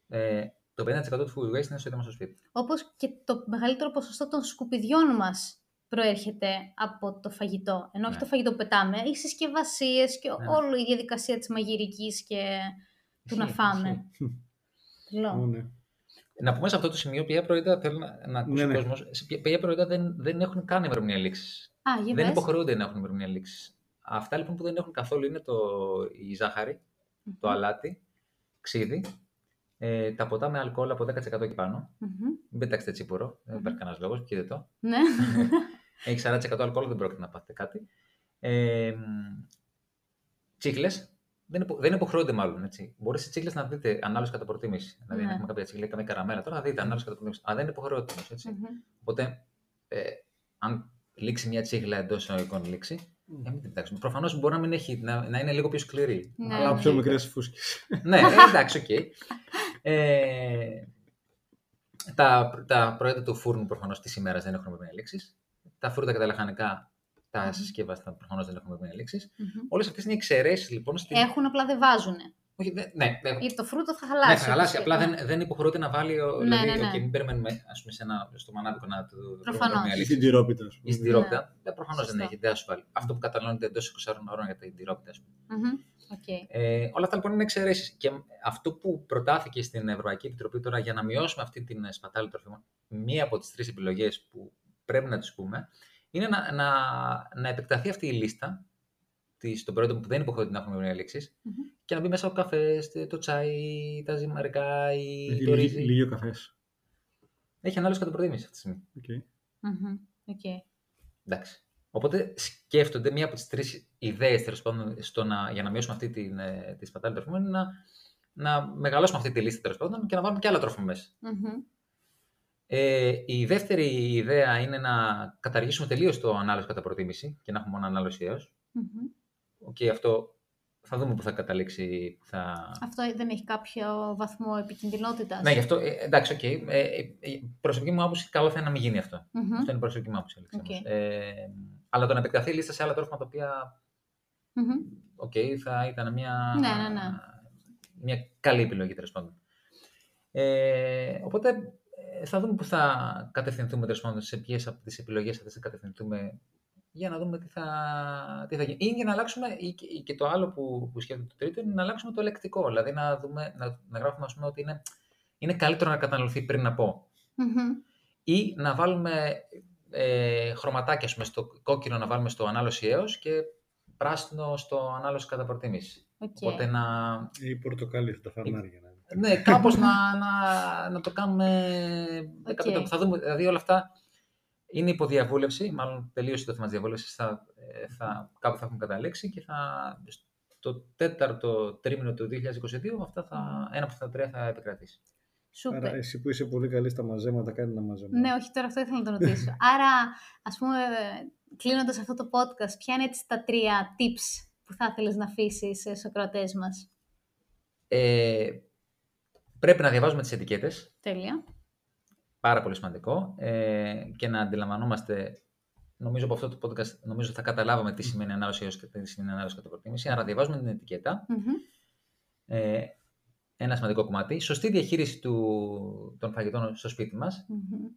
ε, το 50% του food waste είναι στο ίδιο μας το σπίτι. Όπως και το μεγαλύτερο ποσοστό των σκουπιδιών μας προέρχεται από το φαγητό. Ενώ όχι Ναι. το φαγητό που πετάμε, οι συσκευασίες και Ναι. όλη η διαδικασία της μαγειρικής και του να Ισχύει, φάμε. Τρελό. Ω, ναι. Να πούμε σε αυτό το σημείο ποια προϊόντα θέλω να, να ακούσει Ναι, ο ναι. κόσμος, σε ποια, ποια προϊόντα δεν, δεν έχουν καν ημερομηνία λήξης. Α, για Δεν πες. υποχρεούνται να έχουν ημερομηνία λήξης. Αυτά λοιπόν που δεν έχουν καθόλου είναι το, η ζάχαρη, το Μμμ. αλάτι, ξύδι, ε, τα ποτά με αλκοόλ από 10% και πάνω. Μμμ. Μην πετάξετε τσίπουρο, δεν υπάρχει κανένας λόγος, πιείτε το. Ναι. Έχει 40% αλκοόλ, δεν πρόκειται να πάθετε κάτι. Ε, τσίχλες. Δεν, υπο, δεν υποχρεούνται μάλλον. Έτσι. Μπορεί σε τσίχλες να δείτε ανάλογα κατά προτίμηση. Δηλαδή, Ναι. αν έχουμε κάποια τσίχλα ή καμία καραμέλα, τώρα θα δείτε ανάλογα κατά προτίμηση. Αλλά δεν υποχρεούνται όμως. έτσι. Μμμ. Οπότε, ε, αν λήξει μια τσίχλα εντός εισαγωγικών λήξη, ε, μην την πετάξουμε. Προφανώς μπορεί να, μην έχει, να, να είναι λίγο πιο σκληρή. Ναι. Αλλά ναι. πιο μικρές φούσκες. ναι, ε, εντάξει, οκ. Ε, τα, τα προϊόντα του φούρνου προφανώς της ημέρας δεν έχουν ημερομηνία λήξη. Τα φρούτα και τα λαχανικά, τα Μμμ. συσκευαστά προφανώς δεν έχουν ημερομηνία λήξη. Μμμ. Όλες αυτές είναι εξαιρέσεις λοιπόν. Στην... Έχουν, απλά δεν βάζουν. Όχι, δεν- ναι, ναι, Γιατί το φρούτο θα ναι, χαλάσει. θα χαλάσει. όπως Απλά και- δεν, δεν υποχρεούται να βάλει. ο- Ναι, δηλαδή, ναι, ναι. οκ, μην περιμένουμε ας πούμε, σε ένα, στο μανάβικο να του βρούμε Προφανώς. ημερομηνία Ή λήξη. στην τυρόπιτα, ας πούμε. Ή στην τυρόπιτα. Ε, προφανώς δεν Σωστό. έχει, δεν θα σου βάλει. Αυτό που καταναλώνεται εντός 24 ώρων για την τυρόπιτα. ας πούμε. Μμμ. Οκ. Ε, όλα αυτά λοιπόν είναι εξαιρέσεις. Και αυτό που προτάθηκε στην Ευρωπαϊκή Επιτροπή τώρα για να μειώσουμε αυτή την ε, σπατάλη τροφίμων, μία από τις τρεις επιλογές που πρέπει να τις πούμε, είναι να, να, να επεκταθεί αυτή η λίστα της, των προϊόντων που δεν υποχρεούνται να έχουν ημερομηνία λήξη Μμμ. και να μπει μέσα ο καφές, το τσάι, τα ζυμαρικά, ή Έχει το λήγει- ρύζι. Λήγει ο καφές. Έχει ανάλωση κατά προτίμηση αυτή τη στιγμή. Οκ. Μμμ. Οκ. Εντάξει. Οπότε σκέφτονται μία από τις τρεις ιδέες στο να, για να μειώσουμε αυτή την, ε, τη σπατάλη τροφίμων είναι να, να μεγαλώσουμε αυτή τη λίστα τέλος πάντων και να βάλουμε και άλλα τρόφιμα μέσα. Μμμ. Ε, η δεύτερη ιδέα είναι να καταργήσουμε τελείως το ανάλωση κατά προτίμηση και να έχουμε μόνο ανάλωση έως. Μμμ. Οκ, αυτό θα δούμε που θα καταλήξει. που Θα... Αυτό δεν έχει κάποιο βαθμό επικινδυνότητας. Ναι, γι' αυτό. Ε, εντάξει, οκ. Ε, ε, ε, προσωπική μου άποψη, καλό θα είναι να μην γίνει αυτό. Μμμ. Αυτό είναι η προσωπική μου άποψη. Αλέξη, Οκ. όμως. Ε, αλλά το να επεκταθεί η λίστα σε άλλα τρόφιμα τα οποία Μμμ. οκ, θα ήταν μια, Ναι, ναι, ναι. μια καλή επιλογή τέλος πάντων. Ε, οπότε ε, θα δούμε που θα κατευθυνθούμε τέλος πάντων, σε ποιες από τις επιλογές αυτές θα κατευθυνθούμε για να δούμε τι θα, τι θα γίνει. Ή για να αλλάξουμε, ή και, ή και το άλλο που, που σκέφτεται το τρίτο, είναι να αλλάξουμε το λεκτικό. Δηλαδή να, δούμε, να, να γράφουμε ας πούμε, ότι είναι, είναι καλύτερο να καταναλωθεί πριν από. Μμμ. Ή να βάλουμε ε, χρωματάκια ας πούμε, στο κόκκινο να βάλουμε στο ανάλωση έως και πράσινο στο ανάλωση κατά προτίμηση. Οκ. Οπότε να, Ή πορτοκάλι στα φανάρια. να είναι. Ναι, *laughs* κάπως να, να, να το κάνουμε OK. okay. Θα δούμε, δηλαδή όλα αυτά είναι υπό διαβούλευση, μάλλον τελείωσε το θέμα της διαβούλευσης, θα, ε, θα, κάπου θα έχουμε καταλήξει και θα, στο τέταρτο τρίμηνο του 2022 αυτά θα, ένα από αυτά τα τρία θα επικρατήσει. Σούπερ. Άρα εσύ που είσαι πολύ καλή στα μαζέματα, κάνει ένα μαζέμα. Ναι, όχι, τώρα αυτό ήθελα να το ρωτήσω. *laughs* Άρα, ας πούμε, κλείνοντας αυτό το podcast, ποια είναι έτσι τα τρία tips που θα ήθελες να αφήσεις στους ακροατές μας; Ε, πρέπει να διαβάζουμε τις ετικέτες, Τέλεια. πάρα πολύ σημαντικό, ε, και να αντιλαμβανόμαστε, νομίζω από αυτό το podcast, νομίζω θα καταλάβαμε τι σημαίνει ανάλυση έως και τι σημαίνει ανάλυση κατά προτίμηση, άρα διαβάζουμε την ετικέτα, Μμμ. ε, ένα σημαντικό κομμάτι, σωστή διαχείριση του, των φαγητών στο σπίτι μας Μμμ.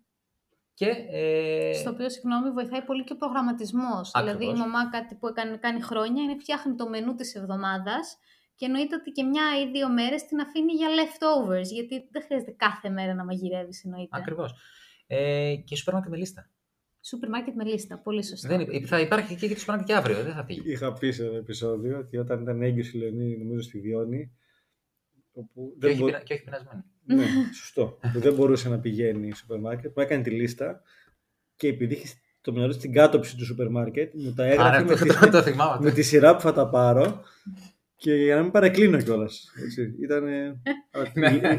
και... Ε, Στο οποίο, συγγνώμη, βοηθάει πολύ και ο προγραμματισμός. Δηλαδή, η Ακριβώς. μαμά κάτι που έκανε, κάνει χρόνια είναι φτιάχνει το μενού της εβδομάδας και εννοείται ότι και μια ή δύο μέρες την αφήνει για leftovers, γιατί δεν χρειάζεται κάθε μέρα να μαγειρεύεις, εννοείται. Ακριβώς. Ε, και σούπερ μάρκετ με λίστα. Σούπερ μάρκετ με λίστα. Πολύ σωστά. Δεν, υπ- θα υπάρχει και για το σούπερ μάρκετ και αύριο, δεν θα φύγει. Είχα πει σε ένα επεισόδιο ότι όταν ήταν έγκυος η Λεωνή, νομίζω στη Διόνη, όπου Και δεν όχι, μπο- πεινα- και όχι πεινασμένη. Ναι, σωστό. που δεν μπορούσε να πηγαίνει στο σούπερ μάρκετ. Μου έκανε τη λίστα και επειδή είχε το μυαλό της στην κάτωψη του σούπερ μάρκετ, μου τα έγραφε Άρα με, το, τη, το, το θυμάμαι. με τη σειρά που θα τα πάρω και για να μην παρεκκλίνω κιόλας. Ήταν. *laughs* η,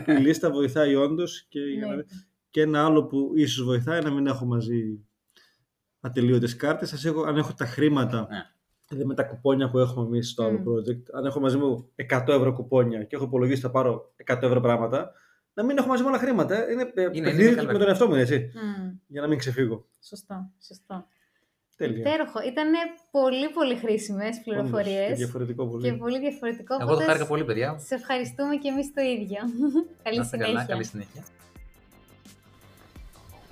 η λίστα βοηθάει όντως και, για να- Ναι. και ένα άλλο που ίσως βοηθάει να μην έχω μαζί ατελείωτες κάρτες. Ας έχω, αν έχω τα χρήματα, Ναι. δηλαδή με τα κουπόνια που έχουμε εμείς στο άλλο Μμ. project, αν έχω μαζί μου 100 ευρώ κουπόνια και έχω υπολογίσει θα πάρω 100 ευρώ πράγματα, να μην έχω μαζί μου όλα χρήματα. Είναι, είναι, είναι παιχνίδι καλό. με τον εαυτό μου, έτσι, Μμ, για να μην ξεφύγω. Σωστό, σωστό. Τέλεια. Υπέροχο. Ήταν πολύ πολύ χρήσιμες Όντως, Και πληροφορίες διαφορετικό πολύ. και πολύ διαφορετικό. Εγώ το οπότε χάρηκα πολύ, παιδιά. Σε ευχαριστούμε και εμείς το ίδιο. Καλή Να είστε καλά, συνέχεια. καλή συνέχεια.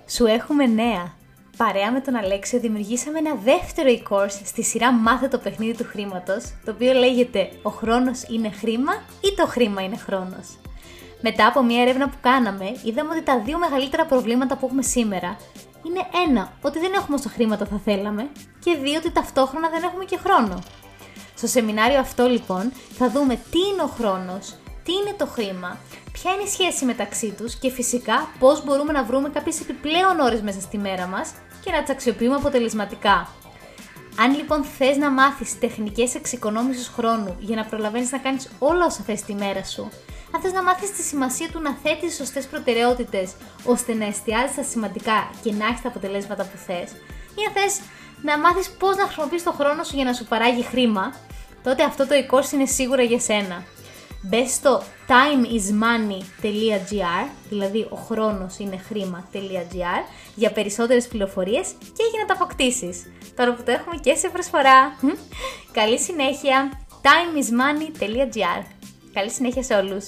Σου έχουμε νέα. Παρέα με τον Αλέξιο δημιουργήσαμε ένα δεύτερο e-course στη σειρά Μάθε το παιχνίδι του χρήματος, το οποίο λέγεται «Ο χρόνος είναι χρήμα» ή «Το χρήμα είναι χρόνος». Μετά από μια έρευνα που κάναμε, είδαμε ότι τα δύο μεγαλύτερα προβλήματα που έχουμε σήμερα είναι ένα, ότι δεν έχουμε όσο χρήματα θα θέλαμε και δύο, ότι ταυτόχρονα δεν έχουμε και χρόνο. Στο σεμινάριο αυτό λοιπόν θα δούμε τι είναι ο χρόνος, τι είναι το χρήμα, ποια είναι η σχέση μεταξύ τους και φυσικά πώς μπορούμε να βρούμε κάποιες επιπλέον ώρες μέσα στη μέρα μας και να τις αξιοποιούμε αποτελεσματικά. Αν λοιπόν θες να μάθεις τεχνικές εξοικονόμησης χρόνου για να προλαβαίνεις να κάνεις όλα όσα θες τη μέρα σου, αν θες να μάθεις τη σημασία του να θέτεις σωστές προτεραιότητες ώστε να εστιάζεις στα σημαντικά και να έχεις τα αποτελέσματα που θες, ή αν θες να μάθεις πώς να χρησιμοποιείς το χρόνο σου για να σου παράγει χρήμα, τότε αυτό το e-course είναι σίγουρα για σένα. Μπε στο timeismoney.gr, δηλαδή ο χρόνος είναι χρήμα.gr, για περισσότερες πληροφορίες και για να τα αποκτήσεις. Τώρα που το έχουμε και σε προσφορά. Καλή συνέχεια! timeismoney.gr Καλή συνέχεια σε όλους!